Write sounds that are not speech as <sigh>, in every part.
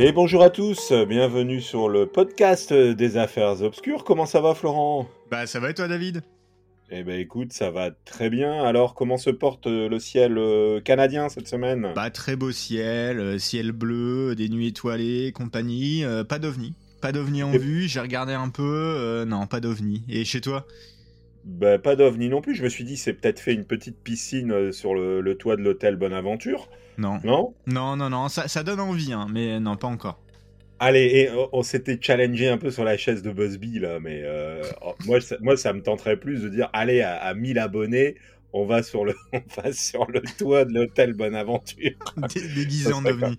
Et bonjour à tous, bienvenue sur le podcast des affaires obscures. Comment ça va Florent? Bah ça va et toi David? Eh ben écoute, ça va très bien. Alors comment se porte le ciel euh, canadien cette semaine? Bah très beau ciel, euh, ciel bleu, des nuits étoilées, compagnie, euh, pas d'ovni. Pas d'ovni en vue, j'ai regardé un peu, non pas d'ovni. Et chez toi? Bah, pas d'ovni non plus. Je me suis dit, c'est peut-être fait une petite piscine sur le, toit de l'hôtel Bonaventure. Non. Non? Non, non, non. Ça, ça donne envie, hein, mais non, pas encore. Allez, et on, s'était challengé un peu sur la chaise de Busby, là, mais euh, oh, moi, ça, moi, ça me tenterait plus de dire, allez, à, 1000 abonnés, on va sur le, <laughs> on va sur le toit de l'hôtel Bonaventure. <laughs> Déguisé en ovni.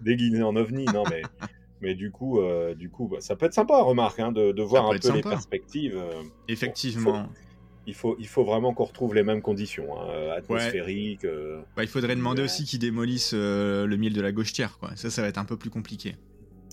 Déguisé en ovni, non, mais, mais du coup, euh, du coup, bah, ça peut être sympa, remarque, hein, de, de voir un peu les perspectives. Euh, Effectivement il faut, il faut vraiment qu'on retrouve les mêmes conditions hein, euh, atmosphériques. Euh, bah, il faudrait demander aussi qu'ils démolissent euh, le mille de la gauchetière. Quoi. Ça, ça va être un peu plus compliqué.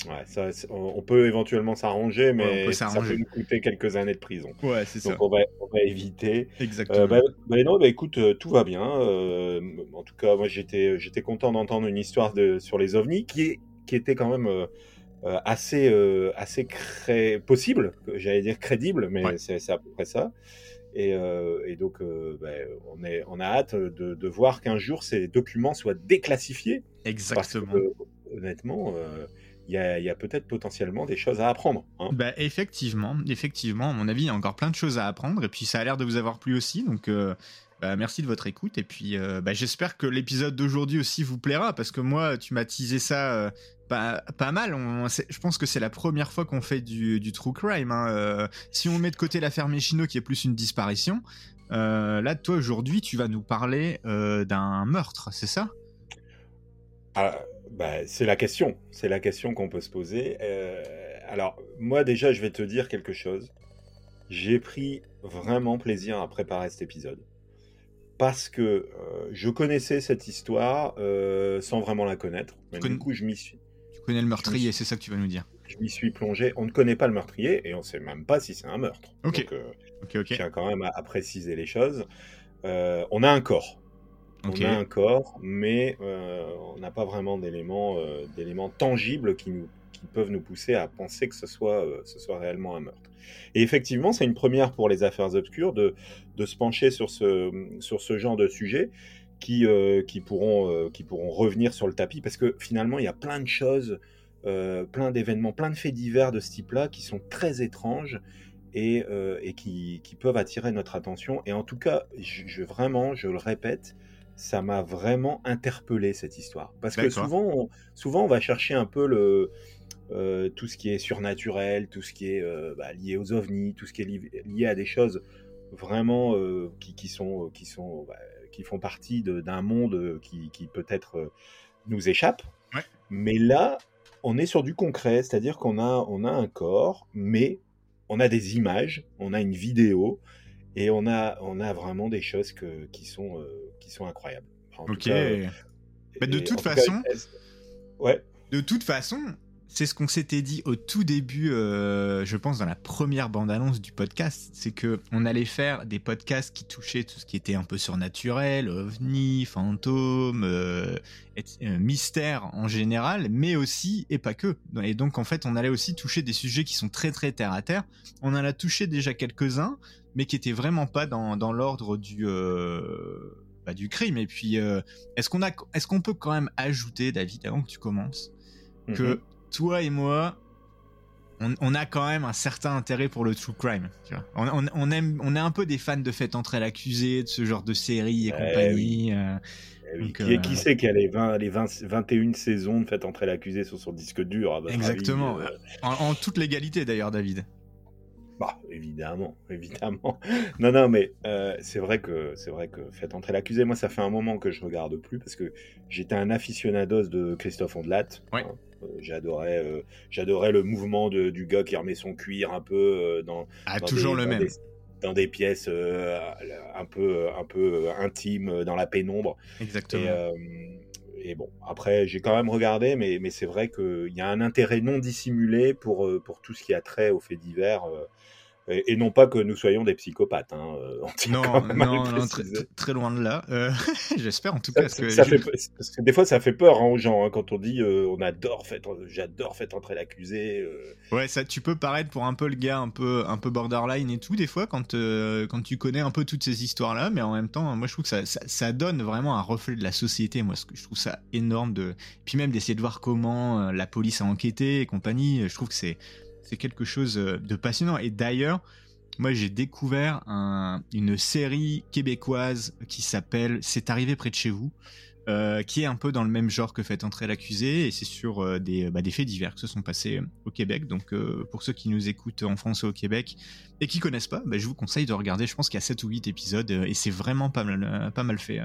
Ouais, ça, on peut éventuellement s'arranger, mais ça peut nous coûter quelques années de prison. Ouais, c'est ça. Donc on va, on va éviter. Exactement. bah, bah non, bah, écoute, tout va bien. en tout cas, moi j'étais, j'étais content d'entendre une histoire de, sur les ovnis qui, qui était quand même assez, assez cré... possible, j'allais dire crédible, mais c'est à peu près ça. Euh, et, donc, euh, ben, on, est, on a hâte de, voir qu'un jour ces documents soient déclassifiés. Exactement. Parce que, honnêtement, euh, il y a, peut-être potentiellement des choses à apprendre. Hein. Bah, effectivement, effectivement, à mon avis, il y a encore plein de choses à apprendre. Et puis, ça a l'air de vous avoir plu aussi. Donc, bah, merci de votre écoute. Et puis, j'espère que l'épisode d'aujourd'hui aussi vous plaira. Parce que moi, tu m'as teasé ça pas, pas mal. je pense que c'est la première fois qu'on fait du, true crime. Hein. Euh, si on met de côté l'affaire Méchino, qui est plus une disparition, euh, là, toi, aujourd'hui, tu vas nous parler euh, d'un meurtre, c'est ça? Ah, bah, C'est la question. C'est la question qu'on peut se poser. alors, moi, déjà, je vais te dire quelque chose. J'ai pris vraiment plaisir à préparer cet épisode. Parce que je connaissais cette histoire sans vraiment la connaître. Mais du coup, je m'y suis connais le meurtrier, c'est ça que tu vas nous dire. Je m'y suis plongé. On ne connaît pas le meurtrier et on ne sait même pas si c'est un meurtre. Ok. Donc, euh, Je tiens quand même à, préciser les choses. Euh, on a un corps. On a un corps, mais euh, on n'a pas vraiment d'éléments, d'éléments tangibles qui, nous, qui peuvent nous pousser à penser que ce soit, ce soit réellement un meurtre. Et effectivement, c'est une première pour les affaires obscures de, de se pencher sur ce, sur ce genre de sujet qui, euh, qui, pourront, euh, qui pourront revenir sur le tapis parce que finalement, il y a plein de choses, euh, plein d'événements, plein de faits divers de ce type-là qui sont très étranges et, et qui, qui, peuvent attirer notre attention. Et en tout cas, je, vraiment, je le répète, ça m'a vraiment interpellé cette histoire. Parce que souvent on, souvent, on va chercher un peu le, tout ce qui est surnaturel, tout ce qui est bah, lié aux ovnis, tout ce qui est lié à des choses vraiment qui, qui, sont, qui sont bah, qui font partie d'un monde euh, qui, peut-être euh, nous échappe. Mais là, on est sur du concret, c'est-à-dire qu'on a, on a un corps, mais on a des images, on a une vidéo, et on a, on a vraiment des choses que, qui, sont, euh, qui sont incroyables. ok. de toute façon, ouais. De toute façon, c'est ce qu'on s'était dit au tout début, euh, je pense dans la première bande-annonce du podcast, c'est que on allait faire des podcasts qui touchaient tout ce qui était un peu surnaturel, ovni, fantôme, euh, euh, mystère en général, mais aussi et pas que. Et donc en fait, on allait aussi toucher des sujets qui sont très très terre à terre. On en a touché déjà quelques-uns, mais qui étaient vraiment pas dans, dans l'ordre du bah, du crime. Et puis, est-ce qu'on a, est-ce qu'on peut quand même ajouter, David, avant que tu commences, que mhm toi et moi, on, a quand même un certain intérêt pour le true crime. On, aime, on est un peu des fans de Faites entrer l'accusé, de ce genre de série et eh compagnie. Euh, eh qui, euh, sait qu'il y a les, 20, les 21 saisons de Faites entrer l'accusé sur son disque dur Exactement. Euh en, toute légalité d'ailleurs, David. Bah, évidemment, <laughs> évidemment. non, non, mais c'est vrai que c'est vrai que Faites entrer l'accusé. Moi, ça fait un moment que je regarde plus parce que j'étais un aficionados de Christophe Ondelat. Ouais. Euh, j'adorais, euh, j'adorais le mouvement du gars qui remet son cuir un peu euh, dans. Ah, toujours le même. dans des pièces un peu, un peu intimes, dans la pénombre. Exactement. Et, bon, après, j'ai quand même regardé, mais, c'est vrai qu'il y a un intérêt non dissimulé pour, pour tout ce qui a trait aux faits divers. Et, non pas que nous soyons des psychopathes. Hein, non, non, non très, loin de là. <laughs> J'espère en tout cas. que, des fois, ça fait peur hein, aux gens hein, quand on dit on adore, j'adore, faites entrer l'accusé. Ouais, ça, tu peux paraître pour un peu le gars un peu, un peu borderline et tout, des fois, quand, quand tu connais un peu toutes ces histoires-là, mais en même temps, moi je trouve que ça, ça, donne vraiment un reflet de la société. Moi, je trouve ça énorme de. Puis même d'essayer de voir comment la police a enquêté et compagnie. Je trouve que c'est c'est quelque chose euh, de passionnant. Et d'ailleurs, moi j'ai découvert une série québécoise qui s'appelle C'est arrivé près de chez vous. Euh, qui est un peu dans le même genre que Fait entrer l'accusé, et c'est sur euh, des, bah, des, faits divers qui se sont passés au Québec. Donc pour ceux qui nous écoutent en France ou au Québec et qui connaissent pas, bah, je vous conseille de regarder. Je pense qu'il y a 7 ou 8 épisodes et c'est vraiment pas mal, pas mal fait.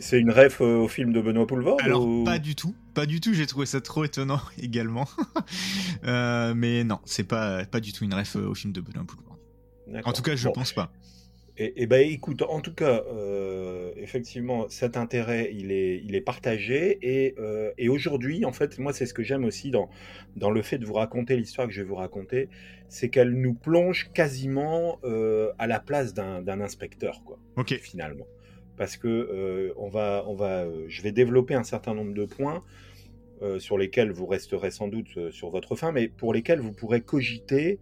C'est une ref euh, au film de Benoît Poulvord Alors, pas du tout. Pas du tout, j'ai trouvé ça trop étonnant <laughs> également. <laughs> Euh, mais non, c'est pas, pas du tout une ref euh, au film de Benoît Poulvord. En tout cas, je pense pas. Et, bah écoute, en tout cas, effectivement, cet intérêt, il est, il est partagé. Et, et aujourd'hui, en fait, moi, c'est ce que j'aime aussi dans, dans le fait de vous raconter l'histoire que je vais vous raconter, c'est qu'elle nous plonge quasiment à la place d'un inspecteur, quoi. Ok. Finalement parce que euh, on va, on va, euh, je vais développer un certain nombre de points euh, sur lesquels vous resterez sans doute sur votre fin, mais pour lesquels vous pourrez cogiter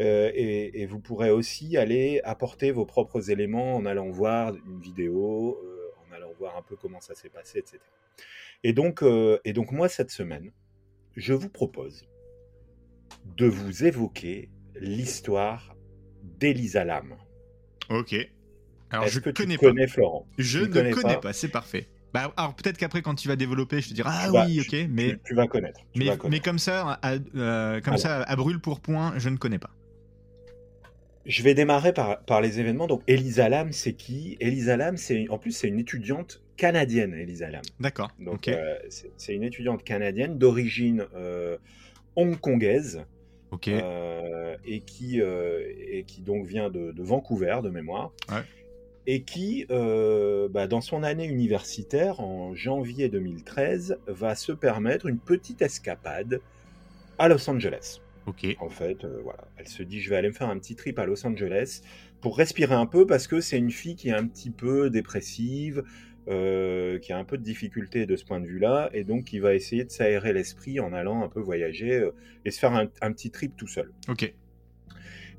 et, vous pourrez aussi aller apporter vos propres éléments en allant voir une vidéo, en allant voir un peu comment ça s'est passé, etc. Et donc, et donc moi cette semaine, je vous propose de vous évoquer l'histoire d'Elisa Lam. Ok. Alors je que connais tu connais Florent? Je ne connais, connais pas, c'est parfait. Bah, alors peut-être qu'après quand tu vas développer, je te dirai ah oui, ok, mais tu, vas connaître. mais, mais comme ça, à, euh, comme ça, à brûle pour point, je ne connais pas. Je vais démarrer par, par les événements. Donc Elisa Lam, c'est qui? Elisa Lam, c'est en plus c'est une étudiante canadienne, Elisa Lam. D'accord. Donc euh, c'est une étudiante canadienne d'origine euh, hongkongaise. Ok. et qui et qui donc vient de, de Vancouver de mémoire. Ouais et qui, euh, bah, dans son année universitaire, en janvier 2013, va se permettre une petite escapade à Los Angeles. Ok. En fait, euh, voilà, elle se dit, je vais aller me faire un petit trip à Los Angeles pour respirer un peu, parce que c'est une fille qui est un petit peu dépressive, euh, qui a un peu de difficulté de ce point de vue-là, et donc qui va essayer de s'aérer l'esprit en allant un peu voyager et se faire un, un petit trip tout seul. Ok.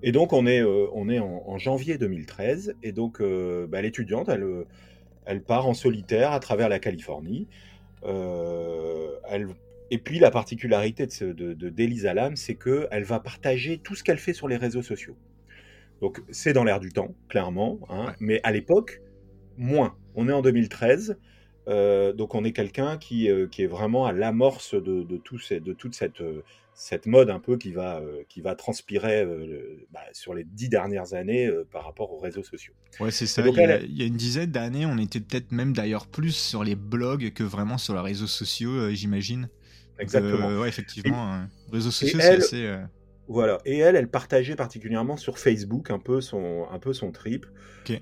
Et donc, on est, euh, on est en, janvier 2013. Et donc, euh, bah, l'étudiante, elle, euh, elle part en solitaire à travers la Californie. elle, et puis, la particularité de, de, de d'Elisa Lam, c'est qu'elle va partager tout ce qu'elle fait sur les réseaux sociaux. Donc, c'est dans l'air du temps, clairement. Hein, Mais à l'époque, moins. On est en 2013. Donc on est quelqu'un qui, qui, est vraiment à l'amorce de, de, tout de toute cette, cette mode un peu qui va, euh, qui va transpirer euh, bah, sur les dix dernières années euh, par rapport aux réseaux sociaux. Ouais, c'est ça. Il y, a, il y, a, une dizaine d'années, on était peut-être même d'ailleurs plus sur les blogs que vraiment sur les réseaux sociaux, j'imagine. Exactement. ouais, effectivement, réseaux sociaux, c'est assez. Voilà. Et elle, elle partageait particulièrement sur Facebook un peu son, un peu son trip.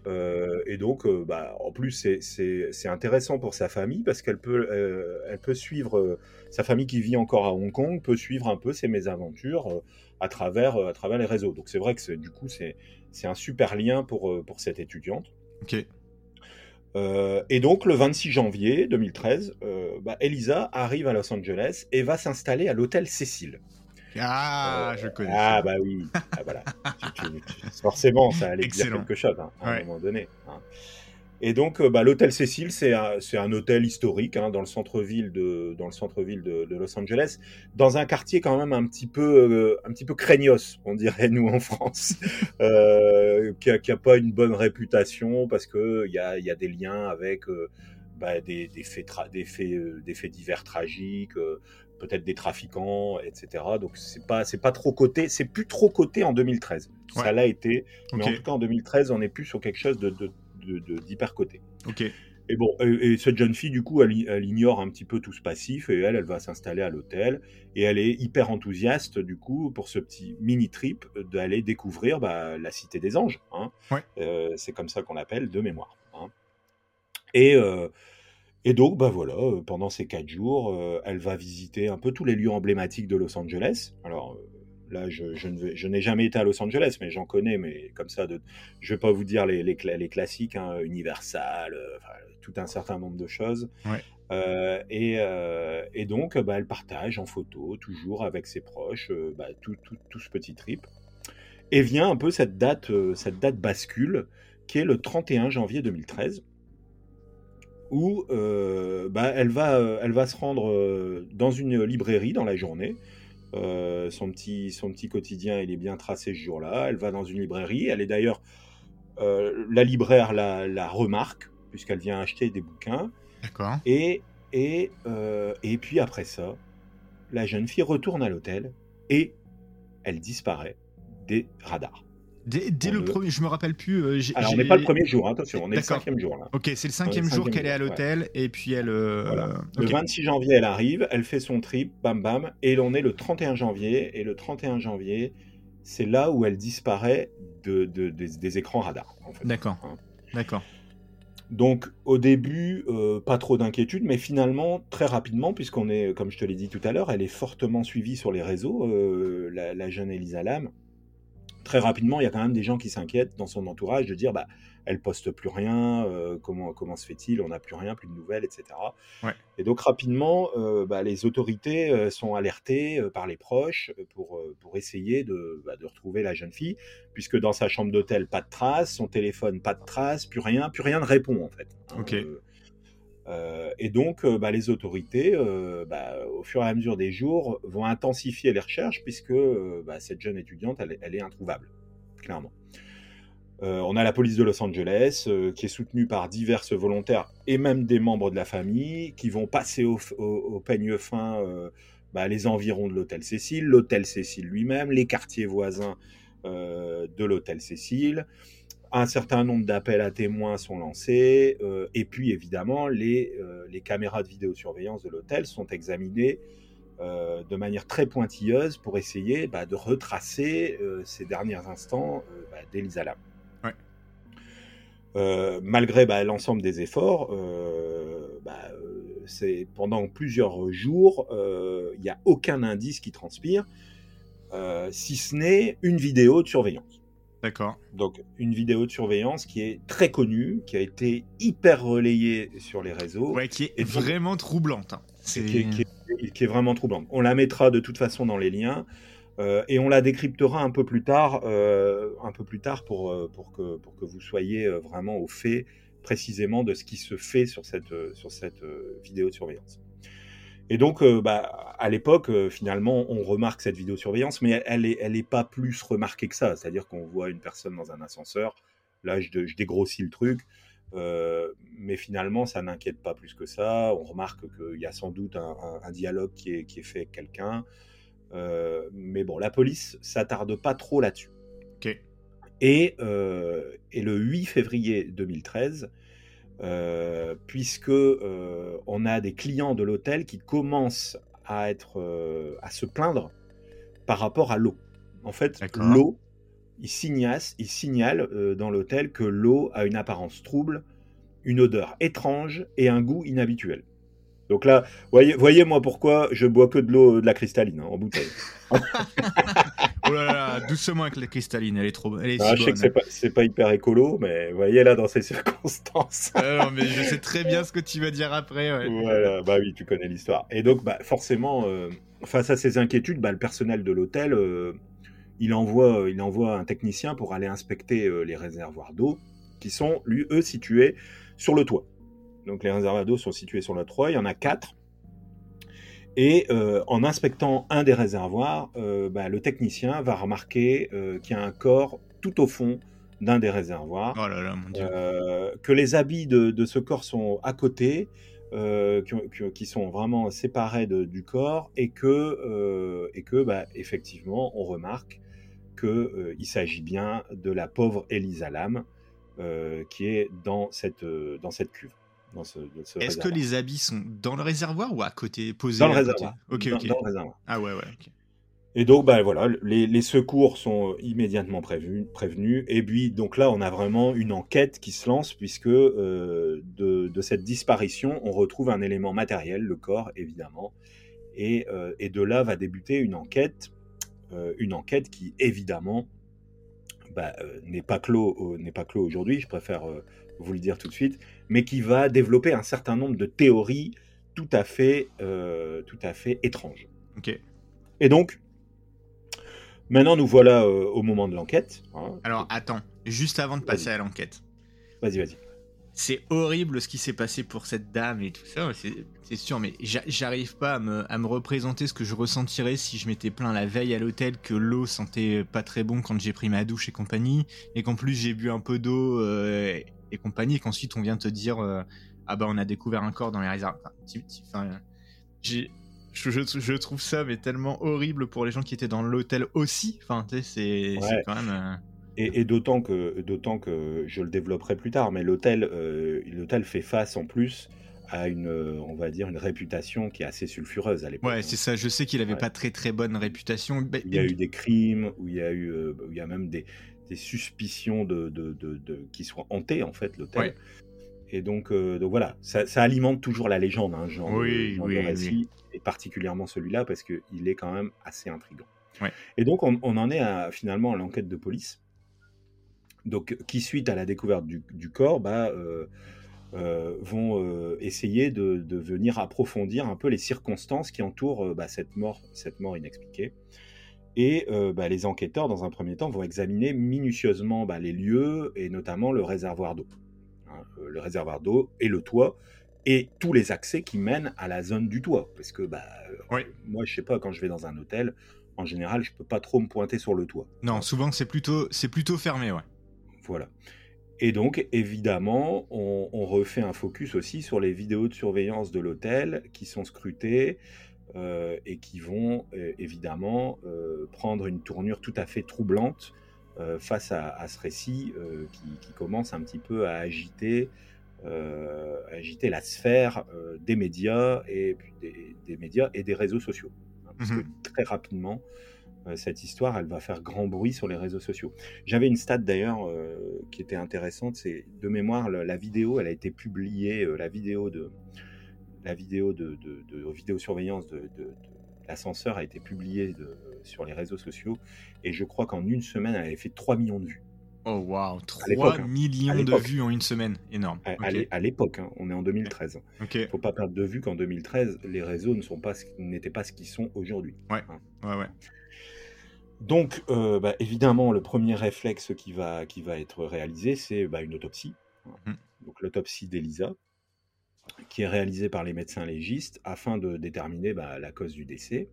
Euh, et donc, euh, bah, en plus, c'est intéressant pour sa famille parce qu'elle peut, euh, elle peut suivre, sa famille qui vit encore à Hong Kong peut suivre un peu ses mésaventures à, travers, à travers les réseaux. Donc, c'est vrai que du coup, c'est un super lien pour, pour cette étudiante. Ok. et donc, le 26 janvier 2013, bah, Elisa arrive à Los Angeles et va s'installer à l'hôtel Cécile. Ah, je connais. Ah, bah oui. Ah, voilà. <laughs> forcément, ça allait dire quelque chose hein, à un moment donné. Hein. Et donc, euh, bah, l'hôtel Cécile, c'est un, un, hôtel historique hein, dans le centre-ville de, dans le centre-ville de, Los Angeles, dans un quartier quand même un petit peu, euh, un petit peu craignos, on dirait <laughs> nous en France, euh, qui, a, pas une bonne réputation parce que il y a, y a, des liens avec bah, des, des, faits des, faits, des faits divers tragiques, peut-être des trafiquants, etc. Donc c'est pas c'est pas trop coté, c'est plus trop coté en 2013. Ça l'a été, mais en tout cas en 2013, on est plus sur quelque chose de d'hyper coté. Ok. Et bon, et, cette jeune fille, du coup, elle, ignore un petit peu tout ce passif et elle, elle va s'installer à l'hôtel et elle est hyper enthousiaste, du coup, pour ce petit mini trip d'aller découvrir bah, la Cité des Anges. Hein. Euh, c'est comme ça qu'on l'appelle de mémoire. Hein. Et euh, et donc, bah voilà, euh, pendant ces quatre jours, euh, elle va visiter un peu tous les lieux emblématiques de Los Angeles. Alors, euh, Là, je, je n'ai jamais été à Los Angeles, mais j'en connais, mais comme ça, de, je vais pas vous dire les, les, les classiques, hein, Universal, tout un certain nombre de choses. Euh, et, euh, et, donc, bah, elle partage en photo, toujours avec ses proches, bah, tout, tout, tout, ce petit trip. Et vient un peu cette date, cette date bascule, qui est le 31 janvier 2013 où bah, elle, va, elle va se rendre dans une librairie dans la journée euh, son, petit, son petit quotidien, il est bien tracé ce jour-là. Elle va dans une librairie. Elle est d'ailleurs. Euh, la libraire la, la remarque, puisqu'elle vient acheter des bouquins. D'accord. Et, et, euh, et puis après ça, la jeune fille retourne à l'hôtel et elle disparaît des radars. Dès, le premier, je me rappelle plus. Euh, Alors, on n'est pas le premier jour, hein, attention, on est le cinquième jour. Là. Ok, c'est le cinquième jour qu'elle est à l'hôtel, et puis elle. Euh, le 26 janvier, elle arrive, elle fait son trip, bam bam, et on est le 31 janvier, et le 31 janvier, c'est là où elle disparaît de, des, écrans radars. En fait, D'accord. Hein. D'accord. Donc au début, euh, pas trop d'inquiétude, mais finalement, très rapidement, puisqu'on est, comme je te l'ai dit tout à l'heure, elle est fortement suivie sur les réseaux, la, la, jeune Elisa Lam très rapidement, il y a quand même des gens qui s'inquiètent dans son entourage de dire bah, elle poste plus rien, euh, comment, comment se fait-il, on n'a plus rien, plus de nouvelles, etc. Et donc rapidement, euh, bah, les autorités euh, sont alertées par les proches pour, pour essayer de, bah, de, retrouver la jeune fille, puisque dans sa chambre d'hôtel, pas de traces, son téléphone, pas de traces, plus rien, plus rien ne répond en fait. Hein, ok. Euh, et donc, euh, bah, les autorités, euh, bah, au fur et à mesure des jours, vont intensifier les recherches puisque bah, cette jeune étudiante, elle, est introuvable, clairement. on a la police de Los Angeles qui est soutenue par diverses volontaires et même des membres de la famille qui vont passer au, au peigne fin les environs de l'hôtel Cécile, l'hôtel Cécile lui-même, les quartiers voisins de l'hôtel Cécile un certain nombre d'appels à témoins sont lancés, euh, et puis évidemment, les, euh, les, caméras de vidéosurveillance de l'hôtel sont examinées euh, de manière très pointilleuse pour essayer bah, de retracer ces derniers instants bah, d'Elisa Lam. malgré bah, l'ensemble des efforts, bah, c'est pendant plusieurs jours, il n'y a aucun indice qui transpire, si ce n'est une vidéo de surveillance. D'accord. Donc une vidéo de surveillance qui est très connue, qui a été hyper relayée sur les réseaux. Ouais, qui est vraiment troublante. Hein. C'est... Qui, est, vraiment troublante. On la mettra de toute façon dans les liens. Euh, et on la décryptera un peu plus tard, euh, un peu plus tard pour, euh, pour, que, pour que vous soyez vraiment au fait précisément de ce qui se fait sur cette, sur cette vidéo de surveillance. Et donc, euh, bah, à l'époque, euh, finalement, on remarque cette vidéosurveillance, mais elle n'est elle est pas plus remarquée que ça. C'est-à-dire qu'on voit une personne dans un ascenseur. Là, je, je dégrossis le truc. Euh, mais finalement, ça n'inquiète pas plus que ça. On remarque qu'il y a sans doute un, un, dialogue qui est, qui est, fait avec quelqu'un. mais bon, la police s'attarde pas trop là-dessus. Ok. Et, et, le 8 février 2013, euh, puisque euh, on a des clients de l'hôtel qui commencent à être euh, à se plaindre par rapport à l'eau. En fait, l'eau, il signale, il signale dans l'hôtel que l'eau a une apparence trouble, une odeur étrange et un goût inhabituel. Donc là, voyez, voyez moi pourquoi je bois que de l'eau de la cristalline hein, en bouteille. <laughs> oh là là, doucement avec la cristalline, elle est trop elle est ah, Je sais que c'est pas, pas, hyper écolo, mais voyez là dans ces circonstances. ah non, mais je sais très bien ce que tu vas dire après. Ouais. Voilà, bah oui, tu connais l'histoire. Et donc, bah, forcément, euh, face à ces inquiétudes, bah, le personnel de l'hôtel, euh, il, envoie, il envoie un technicien pour aller inspecter euh, les réservoirs d'eau qui sont, lui, eux, situés sur le toit. Donc les réservoirs d'eau sont situés sur le toit, il y en a quatre. Et euh, en inspectant un des réservoirs, euh, bah, le technicien va remarquer euh, qu'il y a un corps tout au fond d'un des réservoirs. Oh là là, mon Dieu. que les habits de, ce corps sont à côté, qui, sont vraiment séparés du corps, et que, et que bah, effectivement, on remarque qu'il s'agit bien de la pauvre Elisa Lam, qui est dans cette, dans cette cuve. Est-ce que les habits sont dans le réservoir ou à côté, posés Dans le réservoir. Ok, ok. Dans le réservoir. Ah ouais, ouais. Et donc, bah, voilà, les, secours sont immédiatement prévenus, prévenus. Et puis, donc là, on a vraiment une enquête qui se lance, puisque euh, de, cette disparition, on retrouve un élément matériel, le corps, évidemment. Et, euh, et de là va débuter une enquête une enquête qui, évidemment, bah, n'est pas clos, n'est pas clos aujourd'hui, je préfère vous le dire tout de suite, mais qui va développer un certain nombre de théories tout à fait, tout à fait étranges. Ok. Et donc, maintenant nous voilà au moment de l'enquête. Hein. Alors attends, juste avant de passer à l'enquête. Vas-y, vas-y c'est horrible ce qui s'est passé pour cette dame et tout ça, c'est sûr, mais j'arrive pas à me, représenter ce que je ressentirais si je m'étais plaint la veille à l'hôtel que l'eau sentait pas très bon quand j'ai pris ma douche et compagnie, et qu'en plus j'ai bu un peu d'eau euh, et compagnie, qu'ensuite on vient te dire euh, ah bah on a découvert un corps dans les réserves. Enfin, je, je, trouve ça mais tellement horrible pour les gens qui étaient dans l'hôtel aussi. Enfin, c'est quand même. Euh, et, d'autant que, d'autant que je le développerai plus tard, mais l'hôtel, euh, l'hôtel fait face en plus à une, on va dire, une réputation qui est assez sulfureuse à l'époque. Ouais, c'est ça. Je sais qu'il avait pas très très bonne réputation. Il y a eu des crimes, où il y a eu, euh, il y a même des, des suspicions de, de, de, qui soient hantés en fait l'hôtel. Et donc, euh, donc voilà, ça, ça, alimente toujours la légende, hein, genre, oui, genre oui, récit, et particulièrement celui-là parce qu'il est quand même assez intrigant. Et donc on, on en est à, finalement à l'enquête de police donc qui suite à la découverte du, corps, bah, euh, euh, vont euh, essayer de, venir approfondir un peu les circonstances qui entourent bah, cette mort, cette mort inexpliquée. Et bah, les enquêteurs, dans un premier temps, vont examiner minutieusement les lieux et notamment le réservoir d'eau, hein, le réservoir d'eau et le toit et tous les accès qui mènent à la zone du toit, parce que bah, moi je sais pas quand je vais dans un hôtel, en général je peux pas trop me pointer sur le toit. Non, souvent c'est plutôt c'est plutôt fermé, ouais. Voilà. Et donc, évidemment, on, refait un focus aussi sur les vidéos de surveillance de l'hôtel qui sont scrutées euh, et qui vont euh, évidemment euh, prendre une tournure tout à fait troublante face à, ce récit qui, commence un petit peu à agiter, agiter la sphère des médias et des, médias et des réseaux sociaux. Hein, parce que mmh très rapidement, cette histoire, elle va faire grand bruit sur les réseaux sociaux. J'avais une stat d'ailleurs euh, qui était intéressante, c'est de mémoire la, vidéo, elle a été publiée, euh, la vidéo de la vidéo de, vidéosurveillance de, l'ascenseur a été publiée sur les réseaux sociaux et je crois qu'en une semaine, elle avait fait 3 millions de vues. Oh waouh, 3 hein. millions de vues en une semaine, énorme. À, l'époque, hein, on est en 2013. Il ne faut pas perdre de vue qu'en 2013, les réseaux ne sont pas, n'étaient pas ce qu'ils sont aujourd'hui. Ouais, hein. ouais, ouais. Donc, euh, bah, évidemment, le premier réflexe qui va, qui va être réalisé, c'est bah, une autopsie. Mmh. Donc, l'autopsie d'Elisa, qui est réalisée par les médecins légistes afin de déterminer bah, la cause du décès.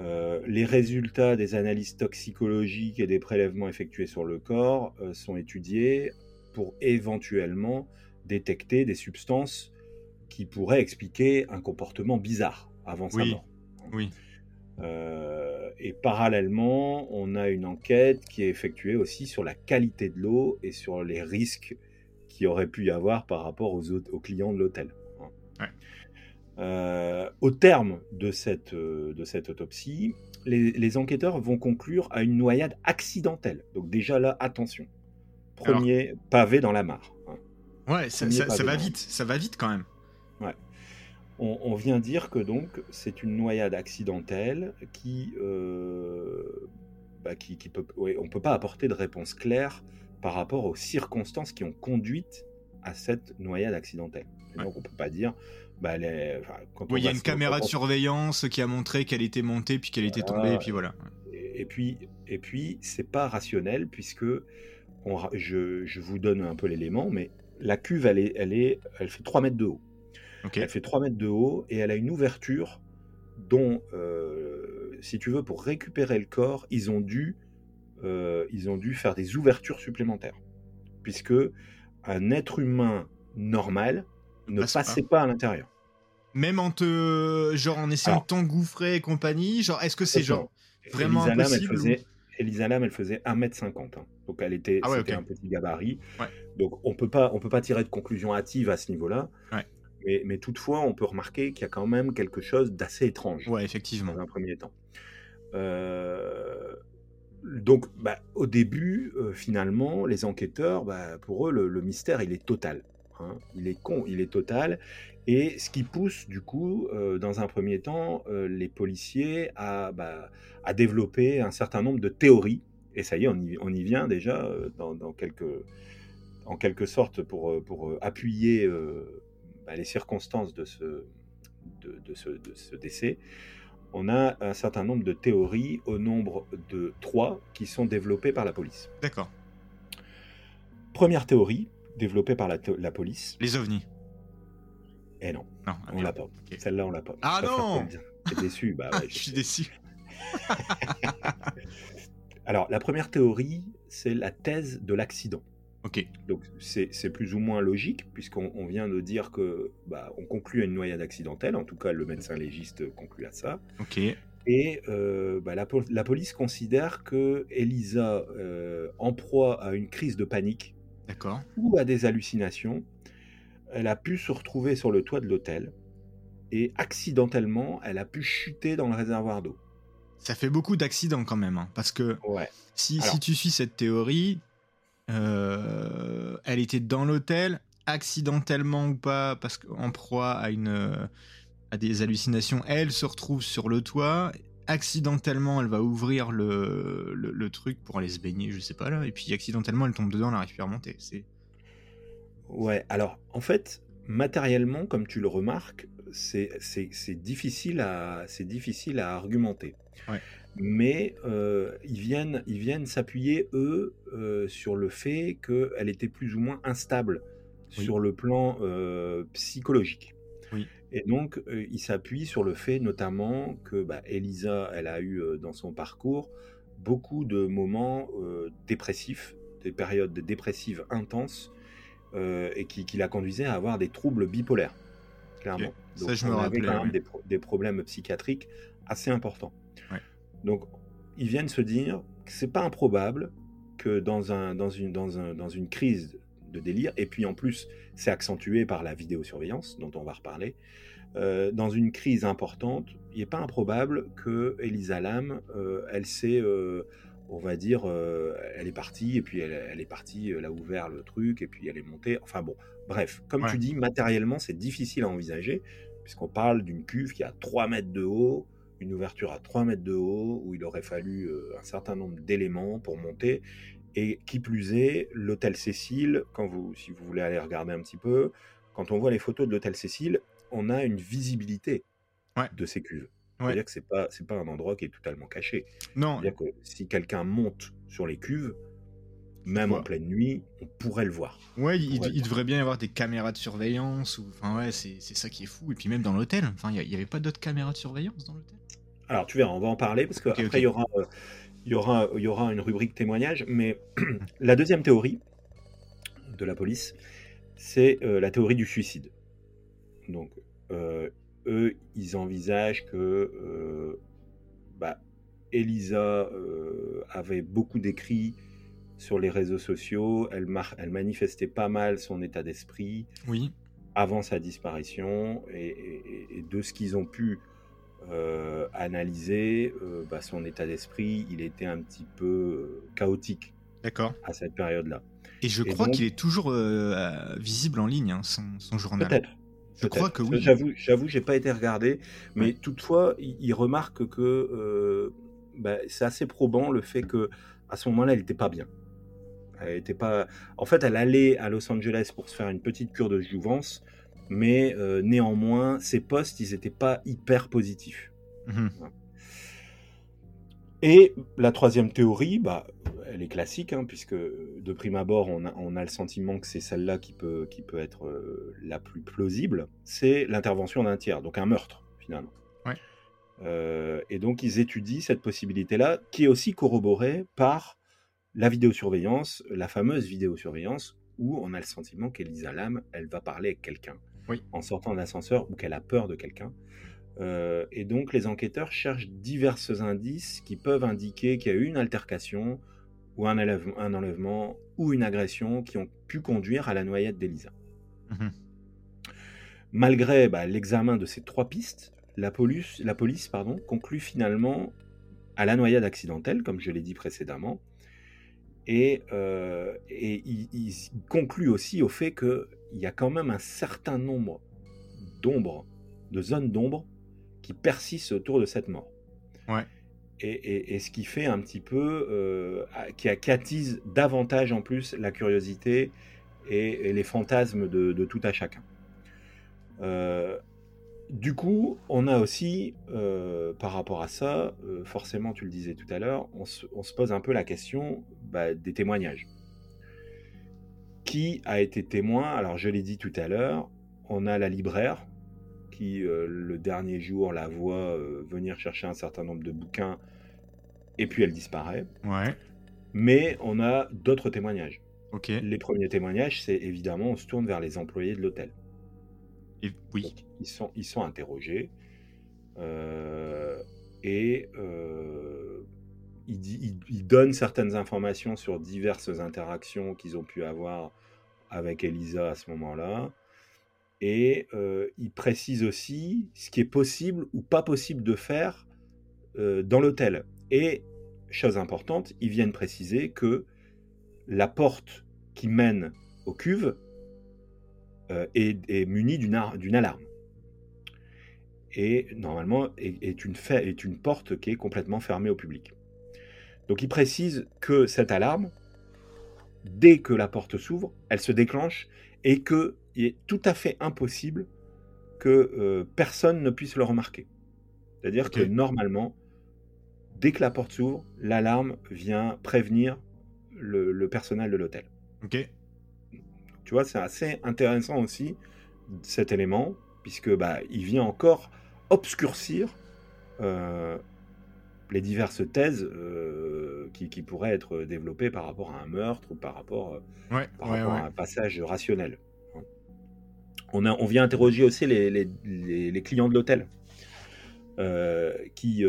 Euh, les résultats des analyses toxicologiques et des prélèvements effectués sur le corps euh, sont étudiés pour éventuellement détecter des substances qui pourraient expliquer un comportement bizarre avant sa mort. Oui. Euh, et parallèlement, on a une enquête qui est effectuée aussi sur la qualité de l'eau et sur les risques qu'il aurait pu y avoir par rapport aux, aux clients de l'hôtel. Euh, au terme de cette, euh, de cette autopsie, les, enquêteurs vont conclure à une noyade accidentelle. Donc déjà là, attention. Premier pavé dans la mare. Hein. Ouais, ça, ça va vite, ça va vite quand même. Ouais on, vient dire que donc c'est une noyade accidentelle qui, euh, bah, qui, peut, on peut pas apporter de réponse claire par rapport aux circonstances qui ont conduit à cette noyade accidentelle. Donc on peut pas dire. Bah, il y a une caméra de surveillance qui a montré qu'elle était montée puis qu'elle était tombée et puis voilà. Et, puis et puis c'est pas rationnel puisque je, je, vous donne un peu l'élément, mais la cuve elle est, elle est elle fait 3 mètres de haut. Elle fait 3 mètres de haut et elle a une ouverture dont, euh, si tu veux, pour récupérer le corps, ils ont dû, euh, ils ont dû faire des ouvertures supplémentaires. Puisque un être humain normal ne passait pas. à l'intérieur. Même en te, genre en essayant de t'engouffrer et compagnie, genre est-ce que c'est genre vraiment Elisa impossible elle faisait, Elisa Lam, elle faisait 1m50. Hein. Donc elle était, ah c'était un petit gabarit. Donc on peut pas, on peut pas tirer de conclusion hâtive à ce niveau-là. Ouais. Mais, toutefois, on peut remarquer qu'il y a quand même quelque chose d'assez étrange. Ouais, effectivement. Dans un premier temps. Euh, donc, bah, au début, euh, finalement, les enquêteurs, bah, pour eux, le, mystère, il est total. Hein. Il est con, il est total. Et ce qui pousse, du coup, euh, dans un premier temps, euh, les policiers à, bah, à, développer un certain nombre de théories. Et ça y est, on y, vient déjà en quelque sorte pour, appuyer les circonstances de ce, de, de, ce, de ce décès. On a un certain nombre de théories au nombre de trois qui sont développées par la police. D'accord. Première théorie développée par la, la police. Les ovnis. Eh non, non ah, on l'a pas. Celle-là, on l'a pas. Ah non T'es déçu bah <laughs> ouais, Je suis déçu. <laughs> Alors, la première théorie, c'est la thèse de l'accident. Ok. Donc, c'est plus ou moins logique, puisqu'on vient de dire que bah, on conclut à une noyade accidentelle. En tout cas, le médecin légiste conclut à ça. Ok. Et euh, bah, la, la, police considère que Elisa, euh, en proie à une crise de panique, ou à des hallucinations, elle a pu se retrouver sur le toit de l'hôtel et accidentellement, elle a pu chuter dans le réservoir d'eau. Ça fait beaucoup d'accidents quand même, hein, parce que si, si, tu suis cette théorie, euh, elle était dans l'hôtel, accidentellement ou pas, parce qu'en proie à, une, à des hallucinations, elle se retrouve sur le toit. Accidentellement, elle va ouvrir le, le, le truc pour aller se baigner, je sais pas là, et puis accidentellement, elle tombe dedans, elle n'arrive plus à remonter. C'est Ouais, alors en fait, matériellement, comme tu le remarques, c'est difficile, à, difficile à argumenter. Mais euh, ils viennent ils viennent s'appuyer, eux, euh, sur le fait qu'elle était plus ou moins instable sur le plan euh, psychologique. Oui. Et donc, ils s'appuient sur le fait notamment que bah, Elisa, elle a eu dans son parcours beaucoup de moments dépressifs, des périodes dépressives intenses, et qui, la conduisait à avoir des troubles bipolaires, clairement. Donc, Ça, je on avait quand même des, problèmes psychiatriques assez importants. Donc, ils viennent se dire que c'est pas improbable que dans, un, dans, une, dans, un, dans une crise de délire, et puis en plus, c'est accentué par la vidéosurveillance, dont on va reparler, euh, dans une crise importante, il n'est pas improbable que Elisa Lam, euh, elle s'est on va dire, euh, elle est partie, et puis elle, est partie, elle a ouvert le truc, et puis elle est montée. Enfin bon, bref, comme tu dis, matériellement, c'est difficile à envisager, puisqu'on parle d'une cuve qui a 3 mètres de haut, une ouverture à 3 mètres de haut, où il aurait fallu euh, un certain nombre d'éléments pour monter. Et qui plus est, l'hôtel Cécile, quand vous, si vous voulez aller regarder un petit peu, quand on voit les photos de l'hôtel Cécile, on a une visibilité de ces cuves. C'est-à-dire que c'est pas c'est pas un endroit qui est totalement caché. Non. C'est-à-dire que si quelqu'un monte sur les cuves, même en pleine nuit, on pourrait le voir. Ouais, il, devrait bien y avoir des caméras de surveillance. Ou... Enfin ouais, c'est ça qui est fou. Et puis même dans l'hôtel, enfin il y, avait pas d'autres caméras de surveillance dans l'hôtel? Alors tu verras, on va en parler parce qu'après il y aura euh, il y aura il y aura une rubrique témoignage. Mais <clears throat> la deuxième théorie de la police, c'est euh, la théorie du suicide. Donc euh, eux, ils envisagent que bah, Elisa avait beaucoup d'écrits sur les réseaux sociaux, elle, elle, manifestait pas mal son état d'esprit oui. avant sa disparition, et, de ce qu'ils ont pu euh, analyser, bah, son état d'esprit, il était un petit peu chaotique D'accord. à cette période-là. Et je crois qu'il est toujours visible en ligne, hein, son, son, journal. Peut-être, je crois que oui. J'avoue, j'ai pas été regardé, mais toutefois, il, remarque que euh, bah, c'est assez probant le fait que à ce moment-là, elle n'était pas bien. Elle était pas. En fait, elle allait à Los Angeles pour se faire une petite cure de jouvence, mais euh, néanmoins, ses postes, ils n'étaient pas hyper positifs. Mmh Et la troisième théorie, bah, elle est classique, hein, puisque de prime abord, on a, le sentiment que c'est celle-là qui peut, qui peut être euh, la plus plausible, c'est l'intervention d'un tiers, donc un meurtre, finalement. Euh, et donc, ils étudient cette possibilité-là, qui est aussi corroborée par la vidéosurveillance, la fameuse vidéosurveillance, où on a le sentiment qu'Elisa Lam, elle va parler avec quelqu'un en sortant d'ascenseur ou qu'elle a peur de quelqu'un. Euh, et donc les enquêteurs cherchent divers indices qui peuvent indiquer qu'il y a eu une altercation ou un, un, enlèvement ou une agression qui ont pu conduire à la noyade d'Elisa. Mhm. Malgré bah, l'examen de ces trois pistes, la police, la police pardon, conclut finalement à la noyade accidentelle, comme je l'ai dit précédemment, et, euh, et il, conclut aussi au fait qu'il il y a quand même un certain nombre d'ombres, de zones d'ombre qui persistent autour de cette mort. Ouais. Et, ce qui fait un petit peu, euh, qui, attise davantage en plus la curiosité et, les fantasmes de, tout à chacun. Euh, du coup, on a aussi, euh, par rapport à ça, forcément, tu le disais tout à l'heure, on, se pose un peu la question bah, des témoignages. Qui a été témoin Alors, je l'ai dit tout à l'heure, on a la libraire qui, le dernier jour, la voit venir chercher un certain nombre de bouquins et puis elle disparaît. Ouais. Mais on a d'autres témoignages. Ok. Les premiers témoignages, c'est évidemment, on se tourne vers les employés de l'hôtel. Et, oui. ils, sont, ils sont interrogés. Euh, et euh, ils, ils, donnent certaines informations sur diverses interactions qu'ils ont pu avoir avec Elisa à ce moment-là. Et euh, ils précisent aussi ce qui est possible ou pas possible de faire dans l'hôtel. Et, chose importante, ils viennent préciser que la porte qui mène aux cuves euh, est, munie d'une alarme. Et normalement est, une, est une porte qui est complètement fermée au public. Donc ils précisent que cette alarme, dès que la porte s'ouvre, elle se déclenche et qu'il est tout à fait impossible que euh, personne ne puisse le remarquer. C'est-à-dire que normalement, dès que la porte s'ouvre, l'alarme vient prévenir le, personnel de l'hôtel. Ok. Tu vois, c'est assez intéressant aussi cet élément, puisque bah, il vient encore obscurcir euh, les diverses thèses euh, qui, pourraient être développées par rapport à un meurtre ou par rapport, euh, à un passage rationnel. On, a, on vient interroger aussi les, clients de l'hôtel. qui,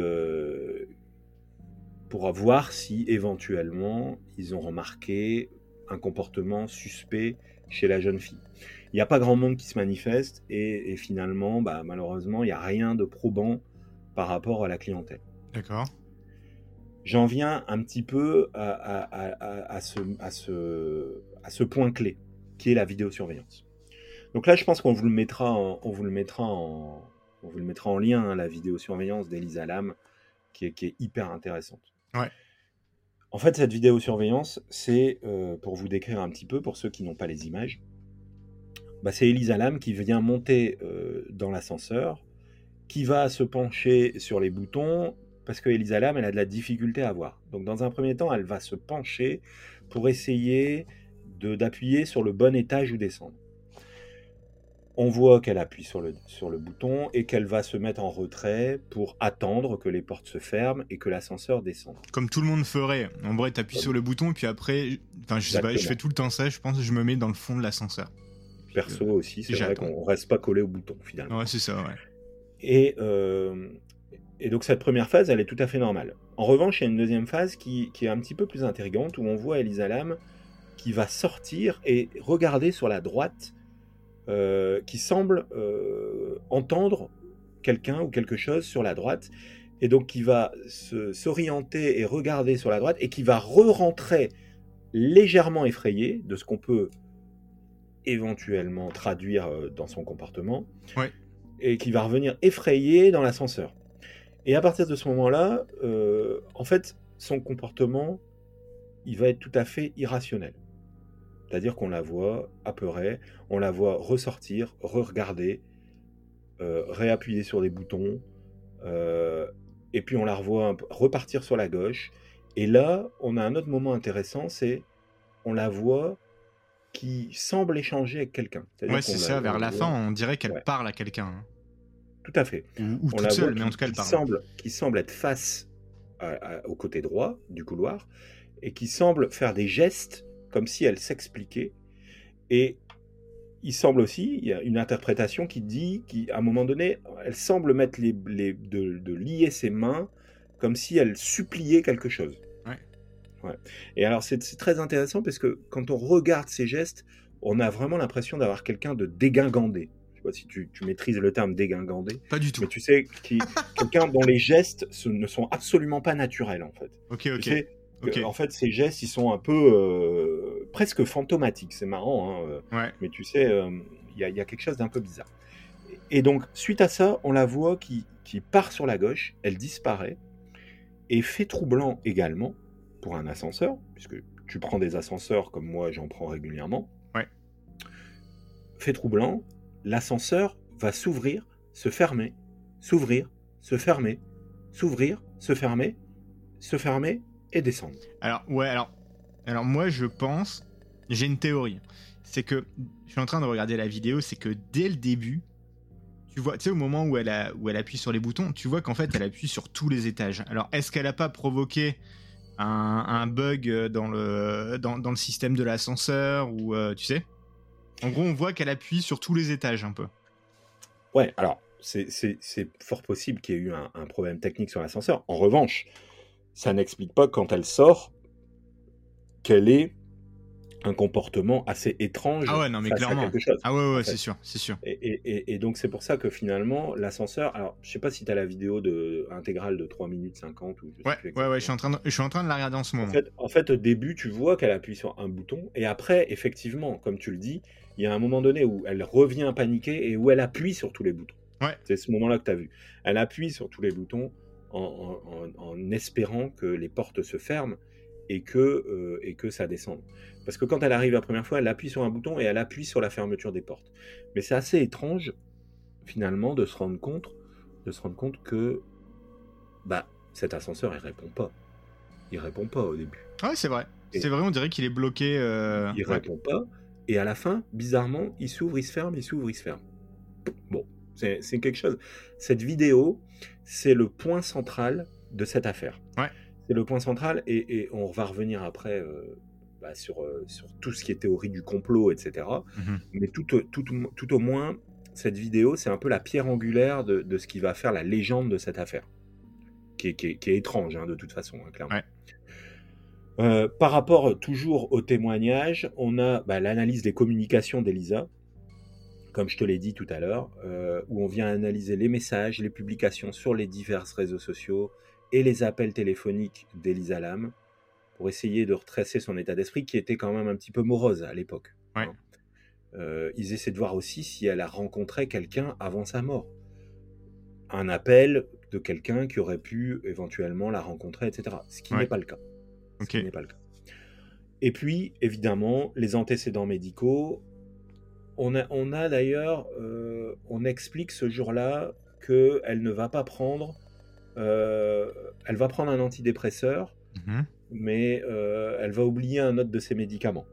pour voir si éventuellement ils ont remarqué un comportement suspect chez la jeune fille. Il n'y a pas grand monde qui se manifeste et, finalement, bah, malheureusement, il n'y a rien de probant par rapport à la clientèle. D'accord. J'en viens un petit peu à, ce, à, ce, à ce point clé, qui est la vidéosurveillance. Donc là, je pense qu'on vous le mettra en, on vous le mettra en, on vous le mettra en lien, hein, la vidéosurveillance d'Elisa Lam, qui est, qui est hyper intéressante. En fait, cette vidéosurveillance, c'est, euh, pour vous décrire un petit peu, pour ceux qui n'ont pas les images, bah, c'est Elisa Lam qui vient monter euh, dans l'ascenseur, qui va se pencher sur les boutons, parce que Elisa Lam, elle a de la difficulté à voir. Donc, dans un premier temps, elle va se pencher pour essayer d'appuyer sur le bon étage ou descendre on voit qu'elle appuie sur le, sur le bouton et qu'elle va se mettre en retrait pour attendre que les portes se ferment et que l'ascenseur descende. Comme tout le monde ferait. En vrai, tu appuies sur le bouton et puis après, enfin, je sais pas, je fais tout le temps ça, je pense que je me mets dans le fond de l'ascenseur. Perso aussi, c'est vrai qu'on reste pas collé au bouton finalement. Ouais, c'est ça, ouais. Et, euh, et donc cette première phase, elle est tout à fait normale. En revanche, il y a une deuxième phase qui, qui est un petit peu plus intrigante où on voit Elisa Lam qui va sortir et regarder sur la droite euh, qui semble euh, entendre quelqu'un ou quelque chose sur la droite, et donc qui va s'orienter et regarder sur la droite, et qui va re-rentrer légèrement effrayé de ce qu'on peut éventuellement traduire euh, dans son comportement, et qui va revenir effrayé dans l'ascenseur. Et à partir de ce moment-là, en fait, son comportement, il va être tout à fait irrationnel. C'est-à-dire qu'on la voit apeurée, on la voit ressortir, re-regarder, euh, réappuyer sur des boutons, euh, et puis on la revoit repartir sur la gauche. Et là, on a un autre moment intéressant, c'est on la voit qui semble échanger avec quelqu'un. Ouais, c'est ça, vers la fin, on dirait qu'elle parle à quelqu'un. Tout à fait. Ou, on la seule, mais en tout cas, elle parle. Semble, qui semble être face au côté droit du couloir, et qui semble faire des gestes comme si elle s'expliquait. Et il semble aussi, il y a une interprétation qui dit qu'à un moment donné, elle semble mettre les, de, lier ses mains comme si elle suppliait quelque chose. Ouais. Et alors c'est très intéressant parce que quand on regarde ces gestes, on a vraiment l'impression d'avoir quelqu'un de dégingandé. Je sais pas si tu, maîtrises le terme dégingandé. Pas du tout. Mais tu sais, <laughs> quelqu'un dont les gestes ne sont absolument pas naturels en fait. Ok, ok. En fait, ces gestes, ils sont un peu, euh, presque fantomatique. C'est marrant, hein, mais tu sais, il y, a quelque chose d'un peu bizarre. Et donc, suite à ça, on la voit qui, qui part sur la gauche, elle disparaît, et fait troublant également pour un ascenseur, puisque tu prends des ascenseurs comme moi j'en prends régulièrement. Ouais. Fait troublant, l'ascenseur va s'ouvrir, se fermer, s'ouvrir, se fermer, s'ouvrir, se fermer, se fermer et descendre. Alors, ouais, alors, alors moi je pense, j'ai une théorie. C'est que, je suis en train de regarder la vidéo, c'est que dès le début, tu vois, tu sais, au moment où elle, appuie sur les boutons, tu vois qu'en fait, elle appuie sur tous les étages. Alors, est-ce qu'elle n'a pas provoqué un, bug dans le, dans, système de l'ascenseur ou, euh, tu sais? En gros, on voit qu'elle appuie sur tous les étages un peu. Ouais, alors, c'est fort possible qu'il y ait eu un, problème technique sur l'ascenseur. En revanche, ça n'explique pas quand elle sort qu'elle est un comportement assez étrange ah ouais, non, mais clairement. quelque chose. Ah ouais, ouais, c'est sûr, c'est sûr. Et, donc c'est pour ça que finalement l'ascenseur, alors je sais pas si tu as la vidéo de, intégrale de 3 minutes 50 ou ouais, ouais, ouais, je suis, en train de, je suis en train de la regarder en ce moment. En fait, en fait au début tu vois qu'elle appuie sur un bouton et après effectivement, comme tu le dis, il y a un moment donné où elle revient paniquer et où elle appuie sur tous les boutons. Ouais. C'est ce moment-là que tu as vu. Elle appuie sur tous les boutons en, en espérant que les portes se ferment et que, euh, et que ça descende. Parce que quand elle arrive la première fois, elle appuie sur un bouton et elle appuie sur la fermeture des portes. Mais c'est assez étrange, finalement, de se rendre compte, de se rendre compte que bah, cet ascenseur, il répond pas. Il répond pas au début. Ouais, c'est vrai. C'est vrai, on dirait qu'il est bloqué. Euh... Il répond pas. Et à la fin, bizarrement, il s'ouvre, il se ferme, il s'ouvre, il se ferme. Bon, c'est quelque chose. Cette vidéo, c'est le point central de cette affaire. Ouais. C'est le point central et, on va revenir après euh, bah, sur, euh, sur tout ce qui est théorie du complot, etc. Mhm. Mais tout, tout, tout, au moins, cette vidéo, c'est un peu la pierre angulaire de, de, ce qui va faire la légende de cette affaire, qui est, qui est, étrange hein, de toute façon, hein, clairement. Euh, par rapport toujours au témoignage, on a bah, l'analyse des communications d'Elisa, comme je te l'ai dit tout à l'heure, où on vient analyser les messages, les publications sur les divers réseaux sociaux, et les appels téléphoniques d'Elisa Lam pour essayer de retracer son état d'esprit qui était quand même un petit peu morose à l'époque. Hein. Euh, ils essaient de voir aussi si elle a rencontré quelqu'un avant sa mort. Un appel de quelqu'un qui aurait pu éventuellement la rencontrer, etc. Ce qui n'est pas le cas. Ce qui n'est pas le cas. Et puis, évidemment, les antécédents médicaux. On a, on a d'ailleurs, euh, on explique ce jour-là qu'elle ne va pas prendre elle va prendre un antidépresseur, mhm. mais euh, elle va oublier un autre de ses médicaments.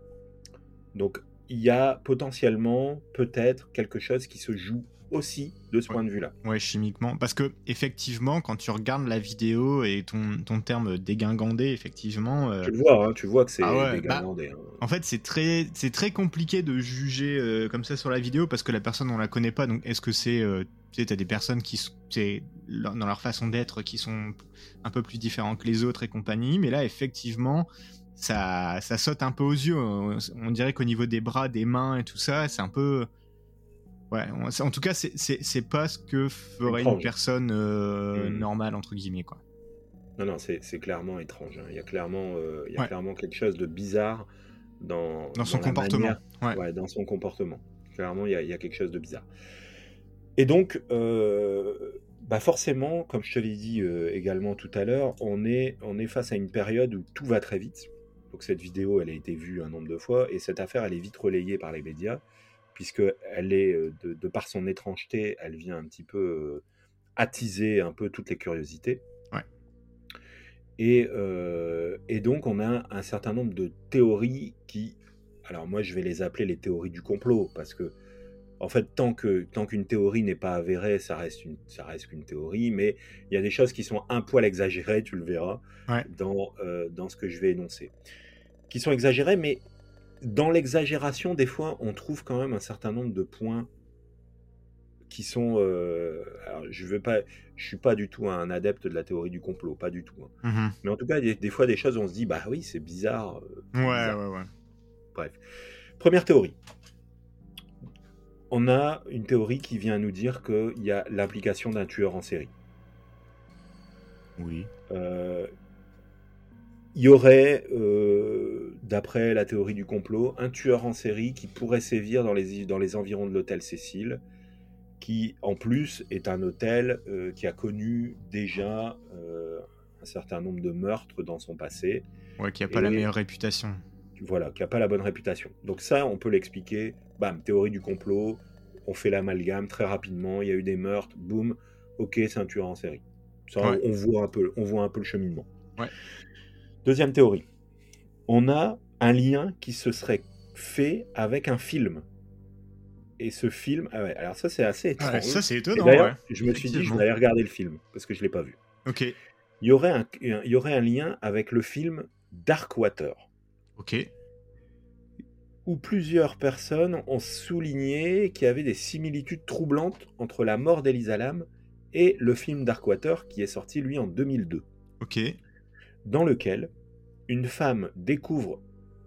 Donc il y a potentiellement peut-être quelque chose qui se joue aussi de ce point de vue-là. Ouais, chimiquement. Parce que, effectivement, quand tu regardes la vidéo et ton, ton terme dégingandé, effectivement. Euh, tu le vois, hein, tu vois que c'est ah dégingandé. Bah, hein. En fait, c'est très, c'est très compliqué de juger euh, comme ça sur la vidéo parce que la personne, on la connaît pas. Donc, est-ce que c'est. Euh, tu sais, t'as des personnes qui. C'est dans leur façon d'être qui sont un peu plus différents que les autres et compagnie. Mais là, effectivement. Ça, ça saute un peu aux yeux. On dirait qu'au niveau des bras, des mains et tout ça, c'est un peu Ouais, en tout cas, c'est pas ce que ferait une personne euh, hmm. normale, entre guillemets, quoi. Non, non, c'est clairement étrange. Hein. Il y a, clairement, euh, il y a clairement quelque chose de bizarre dans, dans son comportement. ouais. dans son comportement. Clairement, il y, a, il y, a, quelque chose de bizarre. Et donc, euh, bah forcément, comme je te l'ai dit également tout à l'heure, on est, on est face à une période où tout va très vite. Donc cette vidéo, elle a été vue un nombre de fois, et cette affaire, elle est vite relayée par les médias puisque elle est, de, par son étrangeté, elle vient un petit peu attiser un peu toutes les curiosités. Et, et, donc, on a un certain nombre de théories qui, alors moi, je vais les appeler les théories du complot, parce que, en fait, tant que tant qu'une théorie n'est pas avérée, ça reste une, ça reste qu'une théorie. Mais il y a des choses qui sont un poil exagérées, tu le verras, dans dans ce que je vais énoncer, qui sont exagérées, mais dans l'exagération, des fois, on trouve quand même un certain nombre de points qui sont. Euh, alors, je veux pas, je suis pas du tout un adepte de la théorie du complot, pas du tout. Hein. Mmh Mais en tout cas, des fois des choses on se dit, bah oui, c'est bizarre. Euh, ouais, ouais, ouais. Bref. Première théorie. On a une théorie qui vient nous dire qu'il y a l'implication d'un tueur en série. Oui. Euh, il y aurait, euh, d'après la théorie du complot, un tueur en série qui pourrait sévir dans les, dans les environs de l'hôtel Cécile, qui en plus est un hôtel euh, qui a connu déjà un certain nombre de meurtres dans son passé. Ouais, qui n'a pas la meilleure réputation. Voilà, qui n'a pas la bonne réputation. Donc ça, on peut l'expliquer. Bam, théorie du complot, on fait l'amalgame très rapidement, il y a eu des meurtres, boum, ok, c'est un tueur en série. Ça, on, voit un peu, on voit un peu le cheminement. Ouais. Deuxième théorie. On a un lien qui se serait fait avec un film. Et ce film, ah ouais, alors ça c'est assez étrange. ça c'est étonnant. Je me suis dit, je vais aller regarder le film parce que je l'ai pas vu. Ok. Il y aurait un, il y aurait un lien avec le film Darkwater. Ok. Où plusieurs personnes ont souligné qu'il y avait des similitudes troublantes entre la mort d'Elisa Lam et le film Darkwater qui est sorti lui en 2002. Ok dans lequel une femme découvre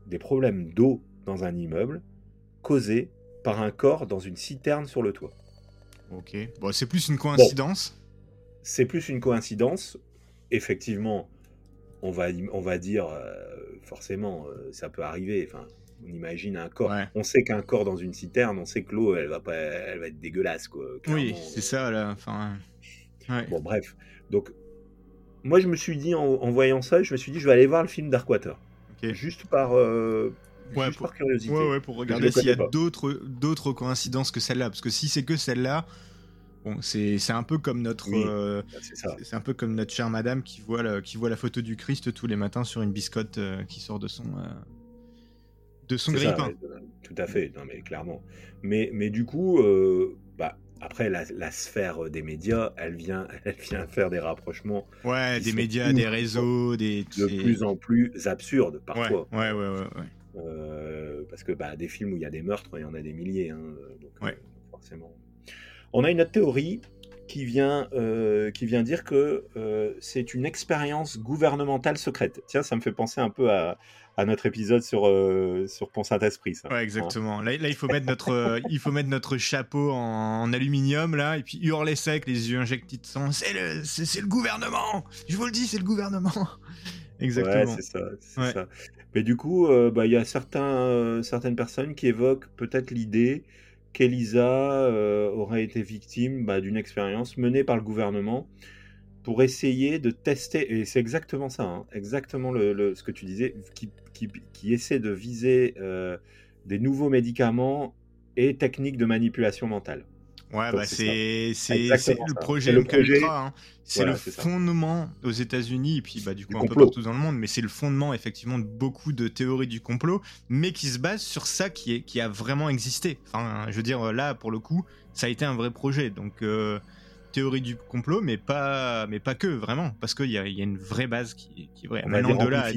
des problèmes d'eau dans un immeuble causés par un corps dans une citerne sur le toit. Ok, bon, c'est plus une coïncidence? C'est plus une coïncidence. Effectivement, on va, on va dire, euh, forcément, euh, ça peut arriver. Enfin, on imagine un corps. On sait qu'un corps dans une citerne, on sait que l'eau, elle va pas, elle va être dégueulasse, quoi. Oui, c'est ça, là. Enfin. Bon, bref. Donc, moi, je me suis dit, en, voyant ça, je me suis dit, je vais aller voir le film Darkwater. Juste par. Euh, juste par curiosité. Ouais, ouais, pour regarder s'il y a d'autres, d'autres coïncidences que celle-là. Parce que si c'est que celle-là, bon, c'est, un peu comme notre. Euh, c'est, un peu comme notre chère madame qui voit, la, qui voit la photo du Christ tous les matins sur une biscotte euh, qui sort de son. de son grille-pain. tout à fait, non mais clairement. Mais, mais du coup, bah, après, la, sphère des médias, elle vient, <laughs> elle vient faire des rapprochements. Ouais, des médias, des réseaux, des. De plus en plus absurdes, parfois. Ouais, ouais, ouais. ouais, euh, parce que bah, des films où il y a des meurtres, il y en a des milliers. Hein, donc, ouais. forcément. On a une autre théorie qui vient, euh, qui vient dire que euh, c'est une expérience gouvernementale secrète. Tiens, ça me fait penser un peu à, à notre épisode sur, euh, sur Pont Saint-Esprit. Ouais, exactement. là, là, il, faut mettre notre, il faut mettre notre chapeau en, aluminium, là, et puis hurler sec, les yeux injectés de sang. C'est le, c'est, le gouvernement Je vous le dis, c'est le gouvernement <laughs> Exactement. Ouais, c'est ça, ça, Mais du coup, bah, il y a certains, certaines personnes qui évoquent peut-être l'idée qu'Elisa aurait été victime bah, d'une expérience menée par le gouvernement pour essayer de tester, et c'est exactement ça, hein, exactement ce que tu disais, qui, qui, essaie de viser euh, des nouveaux médicaments et techniques de manipulation mentale. Ouais, bah c'est le projet. Hein. C'est le fondement aux États-Unis et puis bah, du coup un peu partout dans le monde, mais c'est le fondement effectivement de beaucoup de théories du complot, mais qui se base sur ça qui, est, qui a vraiment existé. Enfin, je veux dire, là, pour le coup, ça a été un vrai projet. Donc, euh, théorie du complot, mais pas, mais pas que, vraiment, parce qu'il y a, y a, une vraie base qui, qui est vraie. Maintenant, de là.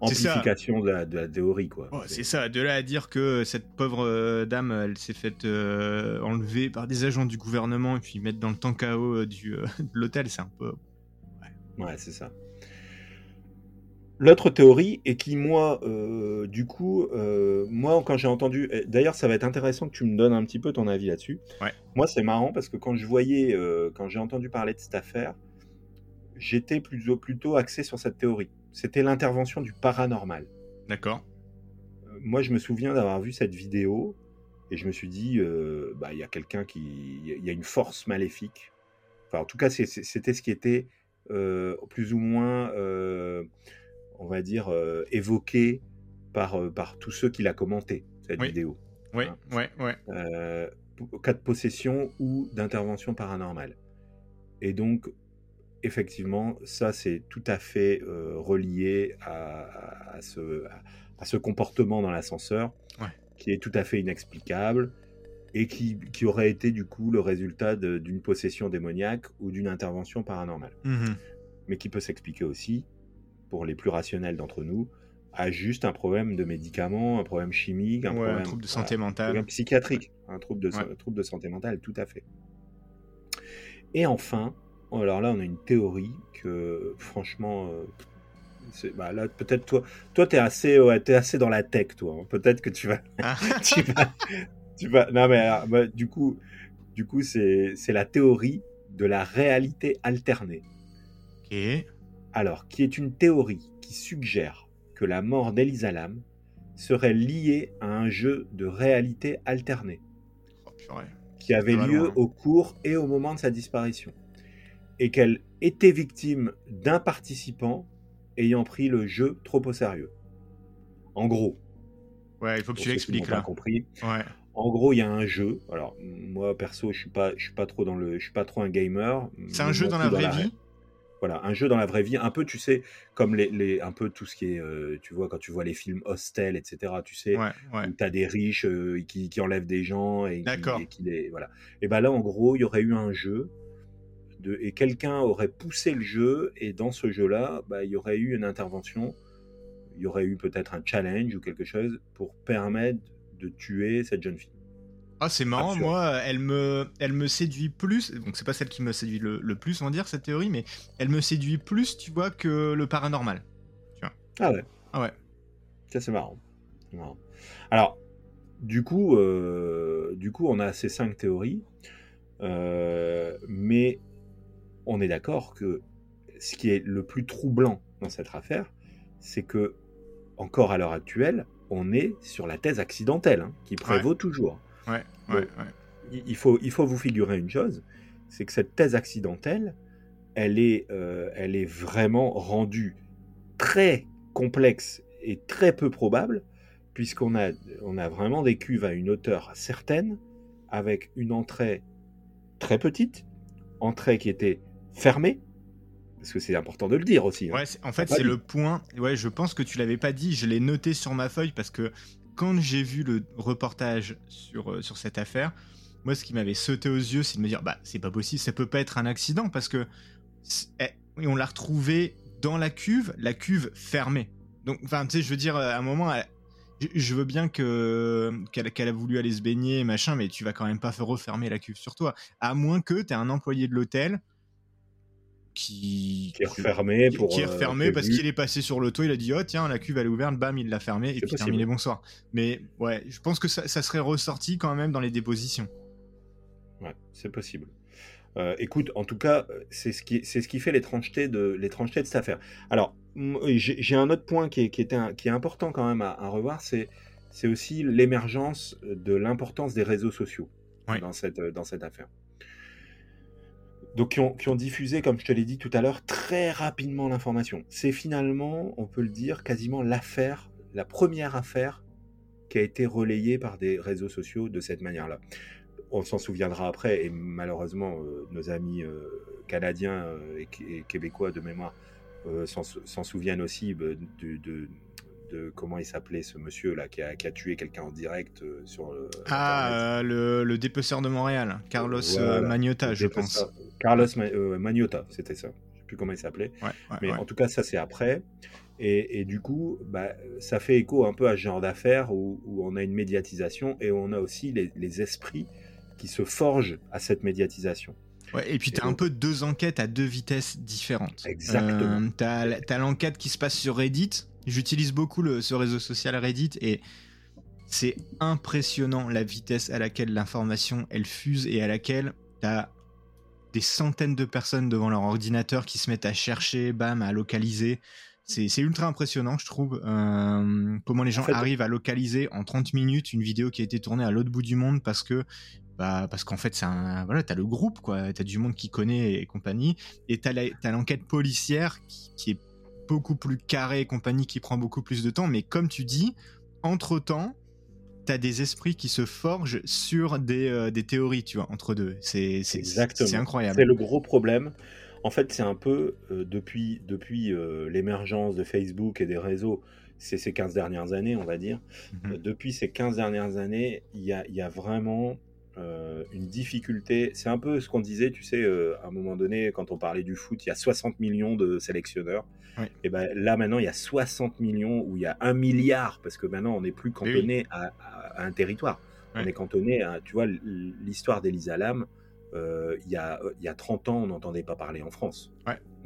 Amplification de la, de la, théorie, quoi. c'est ça, de là à dire que cette pauvre euh, dame, elle s'est faite euh, enlever par des agents du gouvernement et puis mettre dans le tank à eau du, <laughs> de l'hôtel, c'est un peu. Ouais, ouais c'est ça. L'autre théorie, et qui moi, euh, du coup, euh, moi quand j'ai entendu, d'ailleurs ça va être intéressant que tu me donnes un petit peu ton avis là-dessus. Moi c'est marrant parce que quand je voyais, euh, quand j'ai entendu parler de cette affaire, j'étais plutôt, plutôt axé sur cette théorie. C'était l'intervention du paranormal. D'accord. moi je me souviens d'avoir vu cette vidéo et je me suis dit, bah il y a quelqu'un qui, il y a une force maléfique. Enfin en tout cas c'était ce qui était plus ou moins on va dire, euh, évoqué par, euh, par tous ceux qui l'a commenté, cette vidéo. Oui, oui, oui. Euh, cas de possession ou d'intervention paranormale. Et donc, effectivement, ça, c'est tout à fait relié à, ce, à, ce, comportement dans l'ascenseur, qui est tout à fait inexplicable et qui, qui, aurait été du coup le résultat d'une possession démoniaque ou d'une intervention paranormale. Mmh Mais qui peut s'expliquer aussi pour les plus rationnels d'entre nous, a juste un problème de médicaments, un problème chimique, un, problème, trouble de santé mentale. Un problème psychiatrique, un trouble de, trouble de santé mentale, tout à fait. Et enfin, alors là, on a une théorie que, franchement, euh, bah là, peut-être toi, toi, t'es assez, es assez dans la tech, toi. Hein. Peut-être que tu vas, ah. <laughs> tu vas, non mais bah, du coup, du coup, c'est la théorie de la réalité alternée. Ok alors qui est une théorie qui suggère que la mort d'Elisa Lam serait liée à un jeu de réalité alternée Oh, qui avait lieu loin, au cours et au moment de sa disparition, et qu'elle était victime d'un participant ayant pris le jeu trop au sérieux. En gros, Ouais, il faut que tu l'expliques là. compris, Ouais. en gros, il y a un jeu. Alors moi perso, je suis pas, je suis pas trop dans le, je suis pas trop un gamer. C'est un jeu dans la vraie vie Voilà, un jeu dans la vraie vie, un peu, tu sais, comme les, les un peu tout ce qui est, euh, tu vois, quand tu vois les films Hostel, etc. Tu sais, Ouais, ouais. où tu as des riches euh, qui, qui enlèvent des gens et qui, et qui les voilà. Et ben là, en gros, il y aurait eu un jeu de, et quelqu'un aurait poussé le jeu et dans ce jeu-là, bah, il y aurait eu une intervention, il y aurait eu peut-être un challenge ou quelque chose pour permettre de tuer cette jeune fille. Ah, c'est marrant, Absurde. moi, elle me, elle me séduit plus. Donc, c'est pas celle qui me séduit le, le plus, on va dire, cette théorie, mais elle me séduit plus, tu vois, que le paranormal. Ah ouais. Ah ouais. Ça c'est marrant. Marrant. Alors, du coup, euh, du coup, on a ces cinq théories, euh, mais on est d'accord que ce qui est le plus troublant dans cette affaire, c'est que encore à l'heure actuelle, on est sur la thèse accidentelle hein, qui prévaut toujours. Ouais, Bon. ouais, ouais. Il il faut, il faut vous figurer une chose, c'est que cette thèse accidentelle, elle est, euh, elle est vraiment rendue très complexe et très peu probable, puisqu'on a, on a vraiment des cuves à une hauteur certaine, avec une entrée très petite, entrée qui était fermée, parce que c'est important de le dire aussi. hein. Ouais, en fait, c'est le point. Ouais, je pense que tu l'avais pas dit. Je l'ai noté sur ma feuille parce que quand j'ai vu le reportage sur, euh, sur cette affaire, moi, ce qui m'avait sauté aux yeux, c'est de me dire, bah, c'est pas possible, ça peut pas être un accident parce que eh, oui, on l'a retrouvé dans la cuve, la cuve fermée. Donc, enfin, tu sais, je veux dire, à un moment, elle- je- veux bien que qu'elle qu'elle a voulu aller se baigner, machin, mais tu vas quand même pas refermer la cuve sur toi, à moins que tu un employé de l'hôtel qui Qui est refermée qui- pour. qui est euh, refermé parce qu'il est passé sur l'auto, il a dit oh tiens la cuve elle est ouverte, bam il l'a fermé et puis possible. terminé bonsoir. Mais ouais, je pense que ça, ça serait ressorti quand même dans les dépositions. Ouais, c'est possible. Euh, écoute, en tout cas, c'est ce qui, c'est ce qui fait l'étrangeté de, l'étrangeté de cette affaire. Alors, j'ai j'ai un autre point qui est, qui était un- qui est important quand même à, à revoir, c'est, c'est aussi l'émergence de l'importance des réseaux sociaux Ouais. dans, cette, dans cette affaire. Donc, qui ont, diffusé, comme je te l'ai dit tout à l'heure, très rapidement l'information. C'est finalement, on peut le dire, quasiment l'affaire, la première affaire qui a été relayée par des réseaux sociaux de cette manière-là on s'en souviendra après, et malheureusement, euh, nos amis euh, canadiens euh, et, québécois de mémoire s'en sou- s'en souviennent aussi bah, de- de comment il s'appelait ce monsieur là qui a, qui a tué quelqu'un en direct euh, sur le. Internet. Ah, euh, le, le dépeceur de Montréal, Carlos Voilà. euh, Magnotta, je pense. Carlos Ma- euh, Magnotta, c'était ça. Je sais plus comment il s'appelait. Ouais, ouais, Mais ouais. en tout cas, ça c'est après. Et, et du coup, bah, ça fait écho un peu à ce genre d'affaires où, où on a une médiatisation et on a aussi les, les esprits qui se forgent à cette médiatisation. Ouais, et puis t'as Et un peu deux enquêtes à deux vitesses différentes. Exactement. Euh, l- t'as l'enquête qui se passe sur Reddit. J'utilise beaucoup le, ce réseau social Reddit et c'est impressionnant la vitesse à laquelle l'information elle fuse et à laquelle t'as des centaines de personnes devant leur ordinateur qui se mettent à chercher, bam, à localiser. C'est ultra impressionnant, je trouve, euh, comment les gens fait- arrivent à localiser en 30 minutes une vidéo qui a été tournée à l'autre bout du monde parce que bah, parce qu'en fait, c'est un, voilà, t'as le groupe, quoi. T'as du monde qui connaît et compagnie. Et t'as l'enquête policière qui, qui est beaucoup plus carrée et compagnie, qui prend beaucoup plus de temps. Mais comme tu dis, entre temps, t'as des esprits qui se forgent sur des, euh, des théories, tu vois, entre deux. C'est, incroyable. C'est le gros problème. En fait, c'est un peu euh, depuis, depuis euh, l'émergence de Facebook et des réseaux, c'est ces 15 dernières années, on va dire. Mhm. Depuis ces 15 dernières années, il y a, il y a vraiment euh, une difficulté. C'est un peu ce qu'on disait, tu sais, euh, à un moment donné, quand on parlait du foot, il y a 60 millions de sélectionneurs. Et ben là, maintenant, il y a 60 millions où il y a un milliard, parce que maintenant, on n'est plus cantonné à, à- à un territoire. On est cantonné à, tu vois, l'histoire d'Elisa Lam. euh, il, y a, il y a 30 ans, on n'entendait pas parler en France.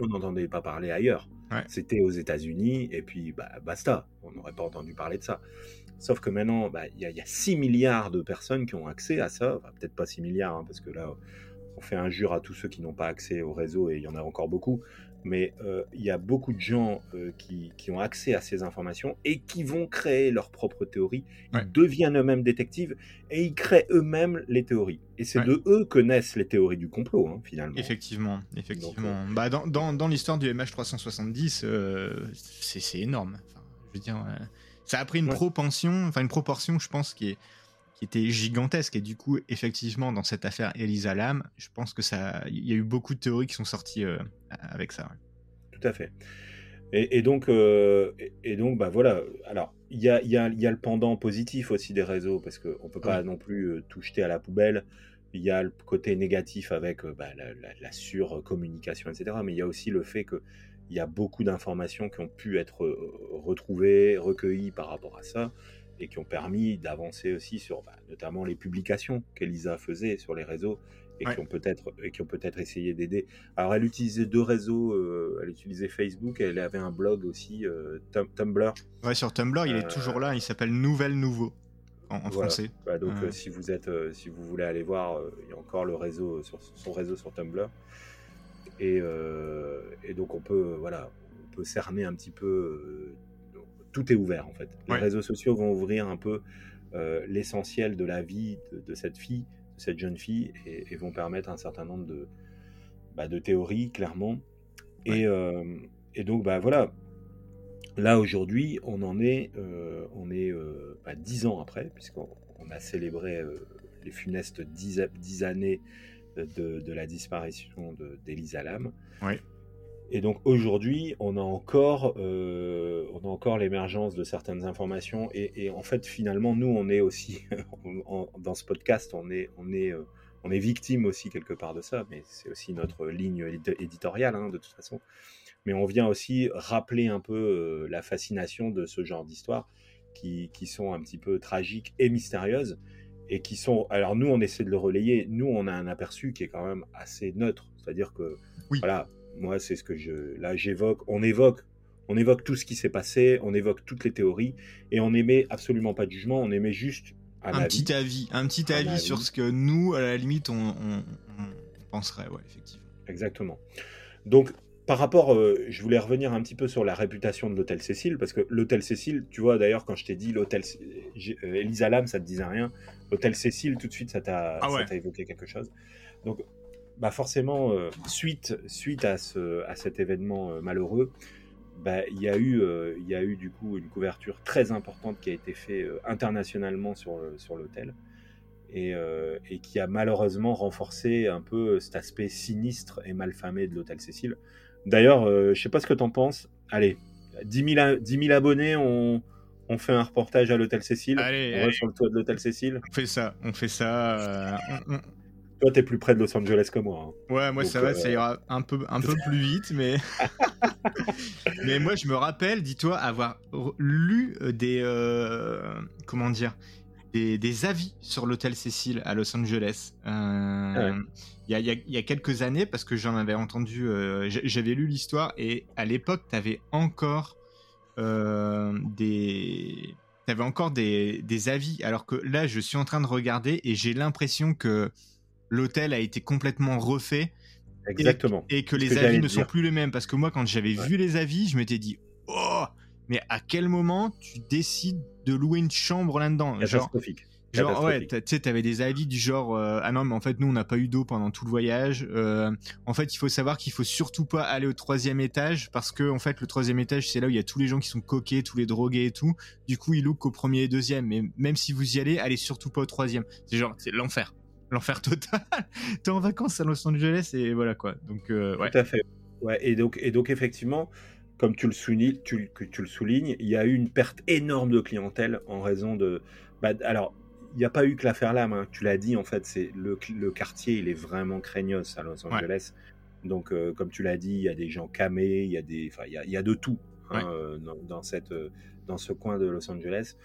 On n'entendait pas parler ailleurs. C'était aux États-Unis, et puis bah, basta. On n'aurait pas entendu parler de ça. Sauf que maintenant, bah, il y, a- il y a 6 milliards de personnes qui ont accès à ça. Peut-être pas 6 milliards, hein, parce que là, on fait injure à tous ceux qui n'ont pas accès au réseau, et il y en a encore beaucoup. Mais euh, il y a beaucoup de gens euh, qui, qui, ont accès à ces informations et qui vont créer leurs propres théories. Ils deviennent eux-mêmes détectives et ils créent eux-mêmes les théories. Et c'est de eux que naissent les théories du complot, hein, finalement. Effectivement, effectivement. bah, dans, dans, dans l'histoire du MH370, c'est énorme. Enfin, je veux dire, ça a pris une propension, enfin une proportion, je pense, qui est qui était gigantesque. Et du coup, effectivement, dans cette affaire Elisa Lam, je pense que ça, il y a eu beaucoup de théories qui sont sorties euh, avec ça. Tout à fait. Et, donc, euh, et, donc, bah voilà. Alors, il y a, y, a, y a, le pendant positif aussi des réseaux parce qu'on peut pas non plus euh, tout jeter à la poubelle. Il y a le côté négatif avec bah, la, la, la surcommunication, etc. Mais il y a aussi le fait que il y a beaucoup d'informations qui ont pu être retrouvées, recueillies par rapport à ça et qui ont permis d'avancer aussi sur bah, notamment les publications qu'Elisa faisait sur les réseaux et qui ont peut-être qui ont peut-être essayé d'aider. Alors elle utilisait deux réseaux, euh, elle utilisait Facebook, et elle avait un blog aussi euh, Tumblr. Ouais, sur Tumblr, il est toujours là, il s'appelle Nouvelle Nouveau en, français. Bah, donc euh, si vous êtes si vous voulez aller voir, il y a encore le réseau sur son réseau sur Tumblr. Et, et donc on peut voilà, on peut cerner un petit peu tout est ouvert en fait. Les réseaux sociaux vont ouvrir un peu euh, l'essentiel de la vie de, cette fille, de cette jeune fille, et, vont permettre un certain nombre de, bah, de théories, clairement. Et, euh, et, donc, bah, voilà, là aujourd'hui, on en est, euh, on est bah, dix ans après, puisqu'on a célébré les funestes dix, années de, de, la disparition d'Elisa Lam. Ouais. Et donc aujourd'hui, on a encore, euh, on a encore l'émergence de certaines informations. Et, en fait, finalement, nous, on est aussi <laughs> dans ce podcast, on est, on est, euh, on est victime aussi quelque part de ça. Mais c'est aussi notre ligne éditoriale, hein, de toute façon. Mais on vient aussi rappeler un peu euh, la fascination de ce genre d'histoires qui, qui, sont un petit peu tragiques et mystérieuses. Et qui sont. Alors nous, on essaie de le relayer. Nous, on a un aperçu qui est quand même assez neutre. C'est-à-dire que, oui. voilà, moi, c'est ce que je. Là, j'évoque. On évoque. On évoque tout ce qui s'est passé, on évoque toutes les théories, et on émet absolument pas de jugement, on émet juste un, petit avis, un petit avis, sur ce que nous, à la limite, on, penserait, ouais, effectivement. Exactement. Donc, par rapport, euh, je voulais revenir un petit peu sur la réputation de l'hôtel Cécile, parce que l'hôtel Cécile, tu vois, d'ailleurs, quand je t'ai dit l'hôtel euh, Elisa Lam, ça te disait rien. L'hôtel Cécile, tout de suite, ça t'a ah évoqué quelque chose. Donc, bah forcément, euh, suite, suite à, ce, à cet événement euh, malheureux, bah, il y, a eu, euh, il y a eu du coup une couverture très importante qui a été faite internationalement sur, sur l'hôtel et, et, qui a malheureusement renforcé un peu cet aspect sinistre et malfamé de l'hôtel Cécile. D'ailleurs, je sais pas ce que tu en penses. Allez, 10 000, 10 abonnés, on, on fait un reportage à l'hôtel Cécile. Allez, on sur le toit de l'hôtel Cécile. On fait ça, on fait ça. Toi, t'es plus près de Los Angeles que moi. Hein. Ouais, moi, ça va, ça euh, ira un peu, un peu plus vite, mais. <laughs> mais moi, je me rappelle, dis-toi, avoir lu euh, des. Euh, comment dire des, des, avis sur l'hôtel Cécile à Los Angeles. Ah il y, a, y, a, quelques années, parce que j'en avais entendu. J'avais lu l'histoire, et à l'époque, t'avais encore des. T'avais encore des, des avis, alors que là, je suis en train de regarder et j'ai l'impression que l'hôtel a été complètement refait. Exactement. Et, que les avis ne sont plus les mêmes. Parce que moi, quand j'avais vu les avis, je m'étais dit, oh, mais à quel moment tu décides de louer une chambre là-dedans? Catastrophique. Genre, ouais, tu sais, t'avais des avis du genre, euh, ah non, mais en fait, nous, on n'a pas eu d'eau pendant tout le voyage. Euh, en fait, il faut savoir qu'il faut surtout pas aller au troisième étage parce que, en fait, le troisième étage, c'est là où il y a tous les gens qui sont coqués, tous les drogués et tout. Du coup, ils louent qu'au premier et deuxième. Mais même si vous y allez, allez surtout pas au troisième. C'est genre, c'est l'enfer l'enfer total. <laughs> T'es en vacances à Los Angeles et voilà quoi. Donc, euh, ouais. Tout à fait. Ouais, et donc, et donc effectivement, comme tu le soulignes, tu, tu le soulignes, il y a eu une perte énorme de clientèle en raison de. Bah, alors, il n'y a pas eu que l'affaire là, hein. tu l'as dit, en fait, c'est le, le, quartier, il est vraiment craignos à Los Angeles. Donc, euh, comme tu l'as dit, il y a des gens camés, il y a des, il y a, il y a de tout hein, euh, dans, dans, cette, dans ce coin de Los Angeles.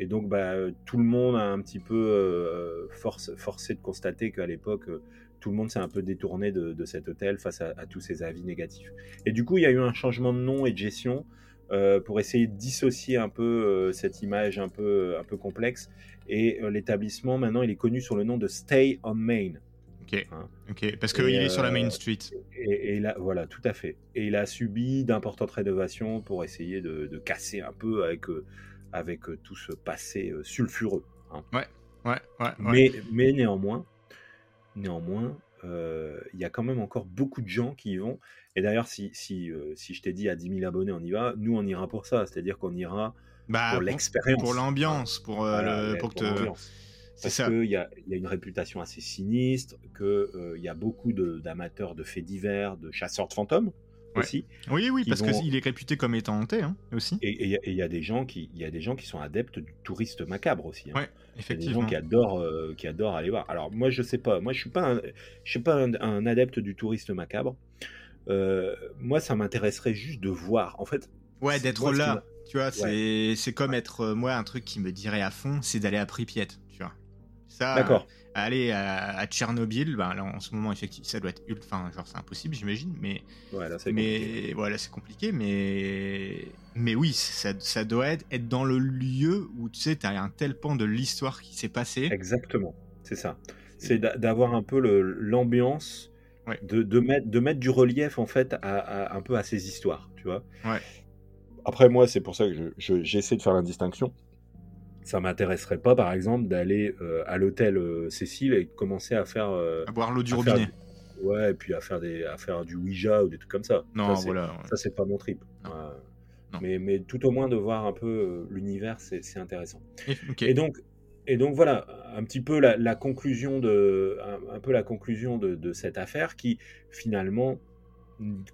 Et donc, bah, tout le monde a un petit peu euh, force, forcé de constater qu'à l'époque, euh, tout le monde s'est un peu détourné de, cet hôtel face à, tous ces avis négatifs. Et du coup, il y a eu un changement de nom et de gestion euh, pour essayer de dissocier un peu cette image un peu, un peu complexe. Et l'établissement, maintenant, il est connu sous le nom de Stay on Main. Ok, hein. ok, parce qu'il est sur la Main Street. Et, et, là, voilà, tout à fait. Et il a subi d'importantes rénovations pour essayer de, casser un peu avec, avec tout ce passé sulfureux. Hein. Ouais, ouais, ouais, Mais, mais néanmoins, néanmoins, il y a quand même encore beaucoup de gens qui y vont. Et d'ailleurs, si, si, si je t'ai dit à 10 000 abonnés, on y va, nous, on ira pour ça. C'est-à-dire qu'on ira bah, pour l'expérience. Pour l'ambiance, pour, le, pour, te... Parce qu'il y a, y a, une réputation assez sinistre, qu'il euh, y a beaucoup d'amateurs de, faits divers, de chasseurs de fantômes aussi. Oui, oui, parce qu'il est réputé comme étant hanté hein, aussi. Et il y, a des gens qui, y a des gens qui sont adeptes du touriste macabre aussi. Hein. effectivement. Il y a des gens qui adorent, euh, qui adorent aller voir. Alors moi, je sais pas. Moi, je suis pas, un, je suis pas un, adepte du touriste macabre. Euh, moi, ça m'intéresserait juste de voir. En fait. Ouais, d'être là. Tu vois, c'est comme être moi un truc qui me dirait à fond, c'est d'aller à Pripyat. D'accord. Aller à, Tchernobyl, ben, là, en ce moment, effectivement, ça doit être enfin, genre c'est impossible, j'imagine, mais mais voilà, c'est compliqué, mais mais oui, ça, ça doit être, être dans le lieu où tu sais, as un tel pan de l'histoire qui s'est passé. Exactement, c'est ça. C'est d'avoir un peu l'ambiance, de, de, mettre, de mettre du relief en fait à, un peu à ces histoires, tu vois. Ouais. Après moi, c'est pour ça que j'essaie de faire la distinction ça m'intéresserait pas, par exemple, d'aller euh, à l'hôtel euh, Cécile et commencer à faire. Euh, à boire l'eau du robinet. Ouais, et puis à faire, des, à faire du Ouija ou des trucs comme ça. Non, ça, voilà. Ça, c'est pas mon trip. Mais, mais tout au moins de voir un peu l'univers, c'est intéressant. Et, donc, et donc voilà, un petit peu la, conclusion de, un, peu la conclusion de, de, cette affaire qui finalement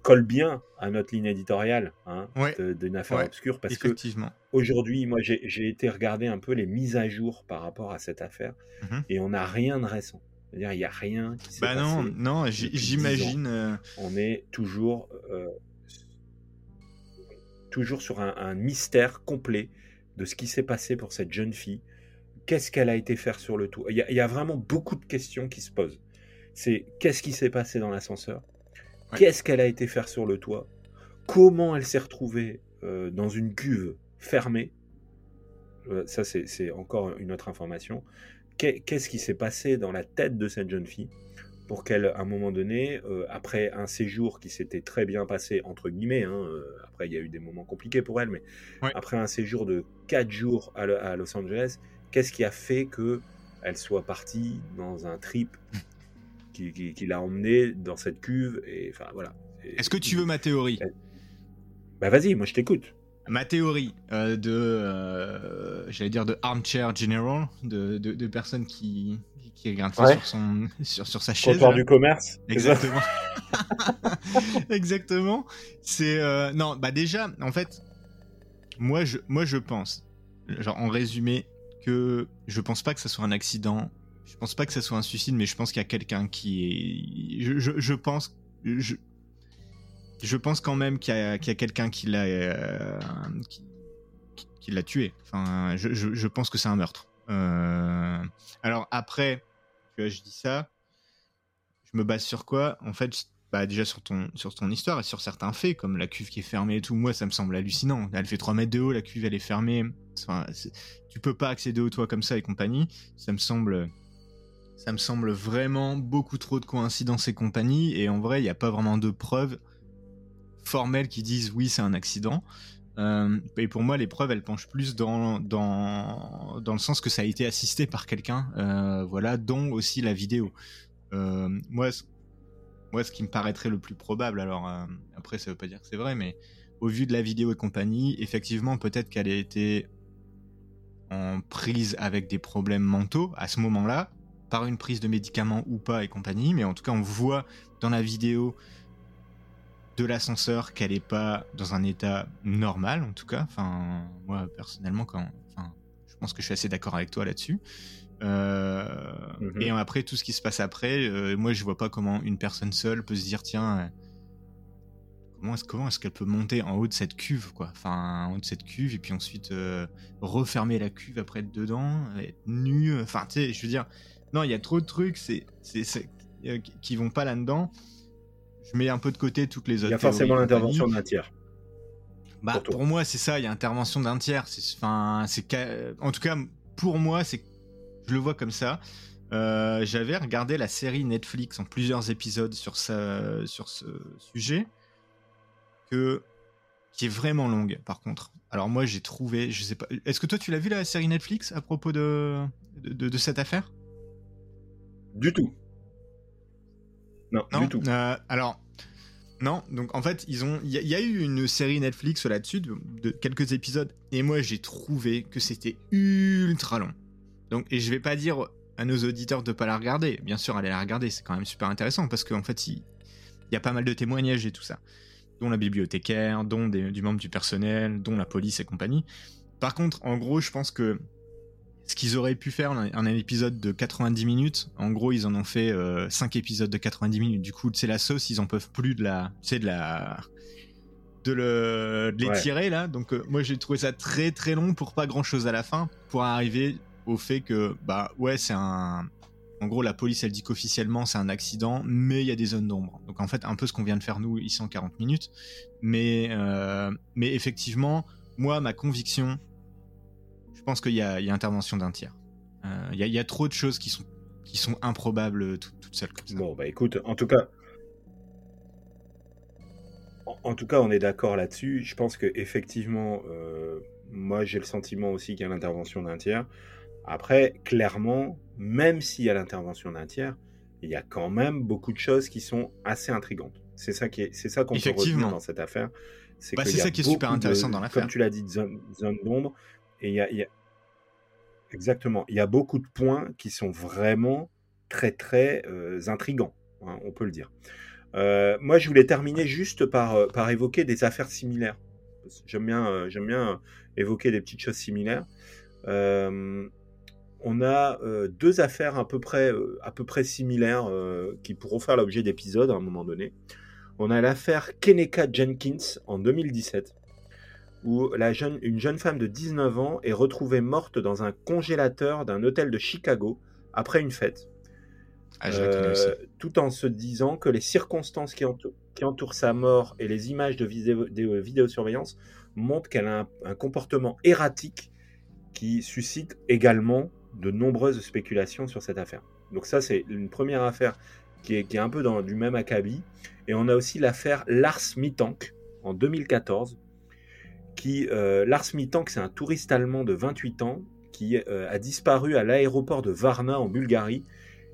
colle bien à notre ligne éditoriale hein, d'une affaire obscure parce que aujourd'hui, moi, j'ai été regarder un peu les mises à jour par rapport à cette affaire mhm. et on n'a rien de récent. C'est-à-dire, il n'y a rien qui s'est bah non, non, j'imagine. Euh, on est toujours, euh, toujours sur un, mystère complet de ce qui s'est passé pour cette jeune fille. Qu'est-ce qu'elle a été faire sur le tour Il y, a vraiment beaucoup de questions qui se posent. C'est qu'est-ce qui s'est passé dans l'ascenseur? Qu'est-ce qu'elle a été faire sur le toit? Comment elle s'est retrouvée euh, dans une cuve fermée? Euh, Ça, c'est encore une autre information. Qu'est-ce qui s'est passé dans la tête de cette jeune fille pour qu'elle, à un moment donné, euh, après un séjour qui s'était très bien passé, entre guillemets, hein, après il y a eu des moments compliqués pour elle, mais après un séjour de 4 jours à, à Los Angeles, qu'est-ce qui a fait que elle soit partie dans un trip qui, l'a emmené dans cette cuve. Et enfin voilà. Est-ce que tu veux ma théorie Bah vas-y, moi je t'écoute. Ma théorie euh, de, euh, j'allais dire de armchair general, de, de, personnes qui qui regardent sur son <laughs> sur, sur sa chaise. du commerce. Exactement. <laughs> Exactement. C'est euh, non, bah déjà, en fait, moi je moi je pense, genre en résumé, que je pense pas que ce soit un accident je pense pas que ça soit un suicide, mais je pense qu'il y a quelqu'un qui. Je, pense. Je, je pense quand même qu'il y a, quelqu'un qui l'a. Euh, qui, l'a tué. Enfin, je, pense que c'est un meurtre. Euh, alors après, tu vois, je dis ça. Je me base sur quoi? En fait, bah déjà sur ton, sur ton histoire et sur certains faits, comme la cuve qui est fermée et tout, moi ça me semble hallucinant. Elle fait 3 mètres de haut, la cuve elle est fermée. Enfin, tu peux pas accéder au toit comme ça et compagnie. Ça me semble ça me semble vraiment beaucoup trop de coïncidences et compagnie, et en vrai, il n'y a pas vraiment de preuves formelles qui disent oui, c'est un accident. Euh, et pour moi, les preuves, elles penchent plus dans, dans, dans le sens que ça a été assisté par quelqu'un, euh, voilà, dont aussi la vidéo. Euh, moi, moi, ce qui me paraîtrait le plus probable, alors après, ça veut pas dire que c'est vrai, mais au vu de la vidéo et compagnie, effectivement, peut-être qu'elle a été en prise avec des problèmes mentaux à ce moment-là, par une prise de médicaments ou pas et compagnie, mais en tout cas on voit dans la vidéo de l'ascenseur qu'elle n'est pas dans un état normal en tout cas. Enfin, moi personnellement, quand, enfin, je pense que je suis assez d'accord avec toi là-dessus. Euh, mhm. Et après tout ce qui se passe après, euh, moi je vois pas comment une personne seule peut se dire tiens. Euh, comment est-ce comment est-ce qu'elle peut monter en haut de cette cuve quoi enfin en haut de cette cuve et puis ensuite refermer la cuve après être dedans être nu enfin tu sais je veux dire non, il y a trop de trucs c'est, c'est, euh, qui vont pas là-dedans. Je mets un peu de côté toutes les autres. Il y a forcément l'intervention d'un tiers. Bah, pour, moi, c'est ça, il y a intervention d'un tiers. C'est, enfin, c'est, en tout cas, pour moi, c'est, je le vois comme ça. j'avais regardé la série Netflix en plusieurs épisodes sur, sur ce sujet, que, qui est vraiment longue par contre. Alors moi j'ai trouvé, je sais pas, est-ce que toi tu l'as vu la série Netflix à propos de, de, cette affaire? Du tout. Non, du tout. alors, non, donc en fait, ils ont, il y, a eu une série Netflix là-dessus de, quelques épisodes, et moi j'ai trouvé que c'était ultra long. Donc, et je vais pas dire à nos auditeurs de pas la regarder. Bien sûr, allez la regarder, c'est quand même super intéressant parce qu'en fait, il, y a pas mal de témoignages et tout ça, dont la bibliothécaire, dont du membre du personnel, dont la police et compagnie. Par contre, en gros, je pense que ce qu'ils auraient pu faire un, un, épisode de 90 minutes, en gros, ils en ont fait 5 euh, épisodes de 90 minutes. Du coup, c'est la sauce, ils en peuvent plus de la, de la, de, le, les tirer là. Donc, euh, moi, j'ai trouvé ça très très long pour pas grand chose à la fin, pour arriver au fait que, bah ouais, c'est un. En gros, la police, elle dit qu'officiellement c'est un accident, mais il y a des zones d'ombre. Donc en fait, un peu ce qu'on vient de faire nous ici en 40 minutes. Mais, euh, mais effectivement, moi, ma conviction, je pense qu'il y, a intervention d'un tiers. Euh, il y, a trop de choses qui sont, qui sont improbables toutes seules comme ça. Bon, bah écoute, en tout cas, en, tout cas, on est d'accord là-dessus. Je pense que effectivement, euh, moi, j'ai le sentiment aussi qu'il y a l'intervention d'un tiers. Après, clairement, même s'il y a l'intervention d'un tiers, il y a quand même beaucoup de choses qui sont assez intrigantes. C'est ça qui est, c'est ça qu'on peut retenir dans cette affaire. C'est bah, ça qui est super intéressant dans l'affaire. Comme tu l'as dit, zone, zone d'ombre. Et il y a, Exactement. Il y a beaucoup de points qui sont vraiment très, très euh, intrigants, hein, on peut le dire. Euh, moi, je voulais terminer juste par, euh, par évoquer des affaires similaires. J'aime bien, j'aime bien évoquer des petites choses similaires. on a deux affaires à peu près, à peu près similaires qui pourront faire l'objet d'épisodes à un moment donné. On a l'affaire Keneka Jenkins en 2017 où la jeune, une jeune femme de 19 ans est retrouvée morte dans un congélateur d'un hôtel de Chicago après une fête. Ah, euh, tout en se disant que les circonstances qui, entourent, sa mort et les images de, vidéosurveillance montrent qu'elle a un, comportement erratique qui suscite également de nombreuses spéculations sur cette affaire. Donc ça, c'est une première affaire qui est, qui est un peu dans du même acabit. Et on a aussi l'affaire Lars Mittank en 2014, qui, euh, Lars Mittank, c'est un touriste allemand de 28 ans qui euh, a disparu à l'aéroport de Varna en Bulgarie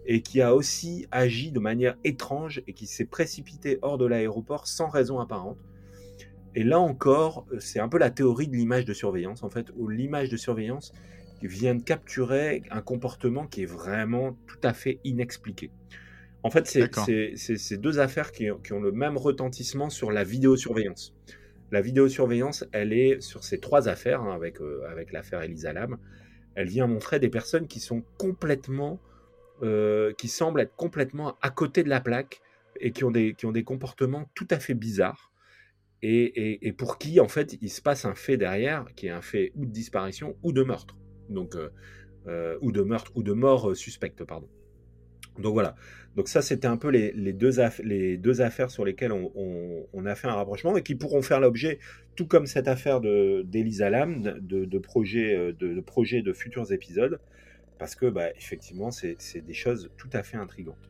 et qui a aussi agi de manière étrange et qui s'est précipité hors de l'aéroport sans raison apparente. Et là encore, c'est un peu la théorie de l'image de surveillance, en fait, où l'image de surveillance vient de capturer un comportement qui est vraiment tout à fait inexpliqué. En fait, c'est ces deux affaires qui, qui, ont le même retentissement sur la vidéosurveillance. La vidéosurveillance, elle est sur ces trois affaires, hein, avec, euh, avec l'affaire Elisa Lam. Elle vient montrer des personnes qui sont complètement, euh, qui semblent être complètement à côté de la plaque et qui ont des, qui comportements tout à fait bizarres. Et, pour qui, en fait, il se passe un fait derrière, qui est un fait ou de disparition ou de meurtre. Donc, euh, ou de meurtre ou de mort suspecte, pardon. Donc voilà. Donc ça, c'était un peu les, deux les, deux affaires sur lesquelles on, a fait un rapprochement et qui pourront faire l'objet, tout comme cette affaire d'Elisa Lam, de, de, projets euh, de, de, de futurs épisodes, parce que bah, effectivement, c'est des choses tout à fait intrigantes.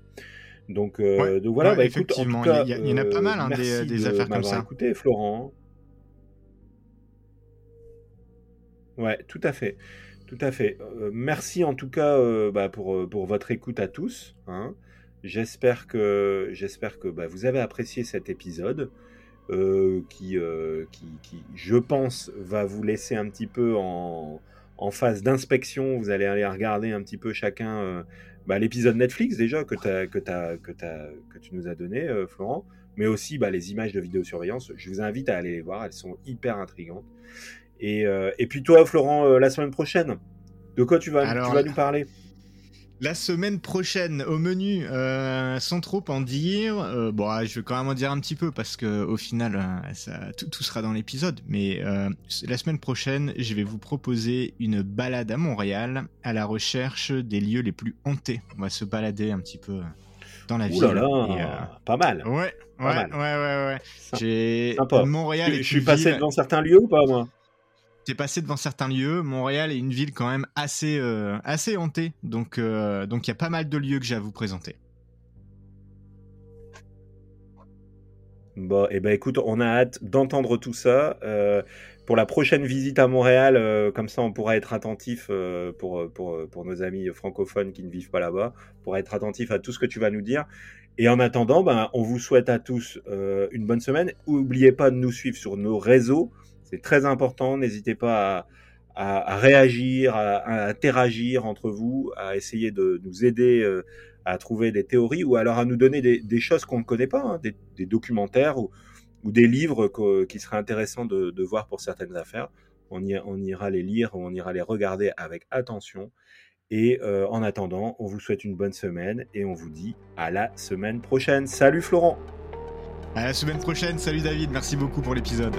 Donc, euh, donc voilà, bah, effectivement, il y, en a pas mal hein, des, des affaires comme ça. Écoutez, Florent. Ouais, tout à fait. Tout à fait. Euh, merci en tout cas bah, pour, pour votre écoute à tous. Hein. J'espère que, j'espère que bah, vous avez apprécié cet épisode euh, qui, euh, qui, je pense, va vous laisser un petit peu en, en phase d'inspection. Vous allez aller regarder un petit peu chacun euh, bah, l'épisode Netflix déjà que, tu nous as donné, Florent, mais aussi les images de vidéosurveillance. Je vous invite à aller les voir, elles sont hyper intrigantes. Et, et puis toi, Florent, la semaine prochaine, de quoi tu vas, tu vas nous parler? La semaine prochaine, au menu, euh, sans trop en dire, euh, bon, ah, je vais quand même en dire un petit peu parce que au final, euh, ça, tout, sera dans l'épisode. Mais la semaine prochaine, je vais vous proposer une balade à Montréal à la recherche des lieux les plus hantés. On va se balader un petit peu dans la ville. Là pas mal. Ouais, ouais, ouais, ouais, ouais. J'ai Montréal. Je, je suis passé devant certains lieux ou pas moi? T'es passé devant certains lieux. Montréal est une ville quand même assez, euh, assez hantée. Donc, euh, donc il y a pas mal de lieux que j'ai à vous présenter. Bon, et eh ben écoute, on a hâte d'entendre tout ça. Euh, pour la prochaine visite à Montréal, comme ça on pourra être attentif pour, pour, pour, nos amis francophones qui ne vivent pas là-bas, pourra être attentif à tout ce que tu vas nous dire. Et en attendant, ben, on vous souhaite à tous une bonne semaine. N'oubliez pas de nous suivre sur nos réseaux. C'est très important. N'hésitez pas à, réagir, à, interagir entre vous, à essayer de nous aider euh, à trouver des théories ou alors à nous donner des, choses qu'on ne connaît pas, hein, des, documentaires ou, des livres qui seraient intéressants de, voir pour certaines affaires. On, ira les lire, on ira les regarder avec attention. Et euh, en attendant, on vous souhaite une bonne semaine et on vous dit à la semaine prochaine. Salut Florent À la semaine prochaine, salut David, merci beaucoup pour l'épisode.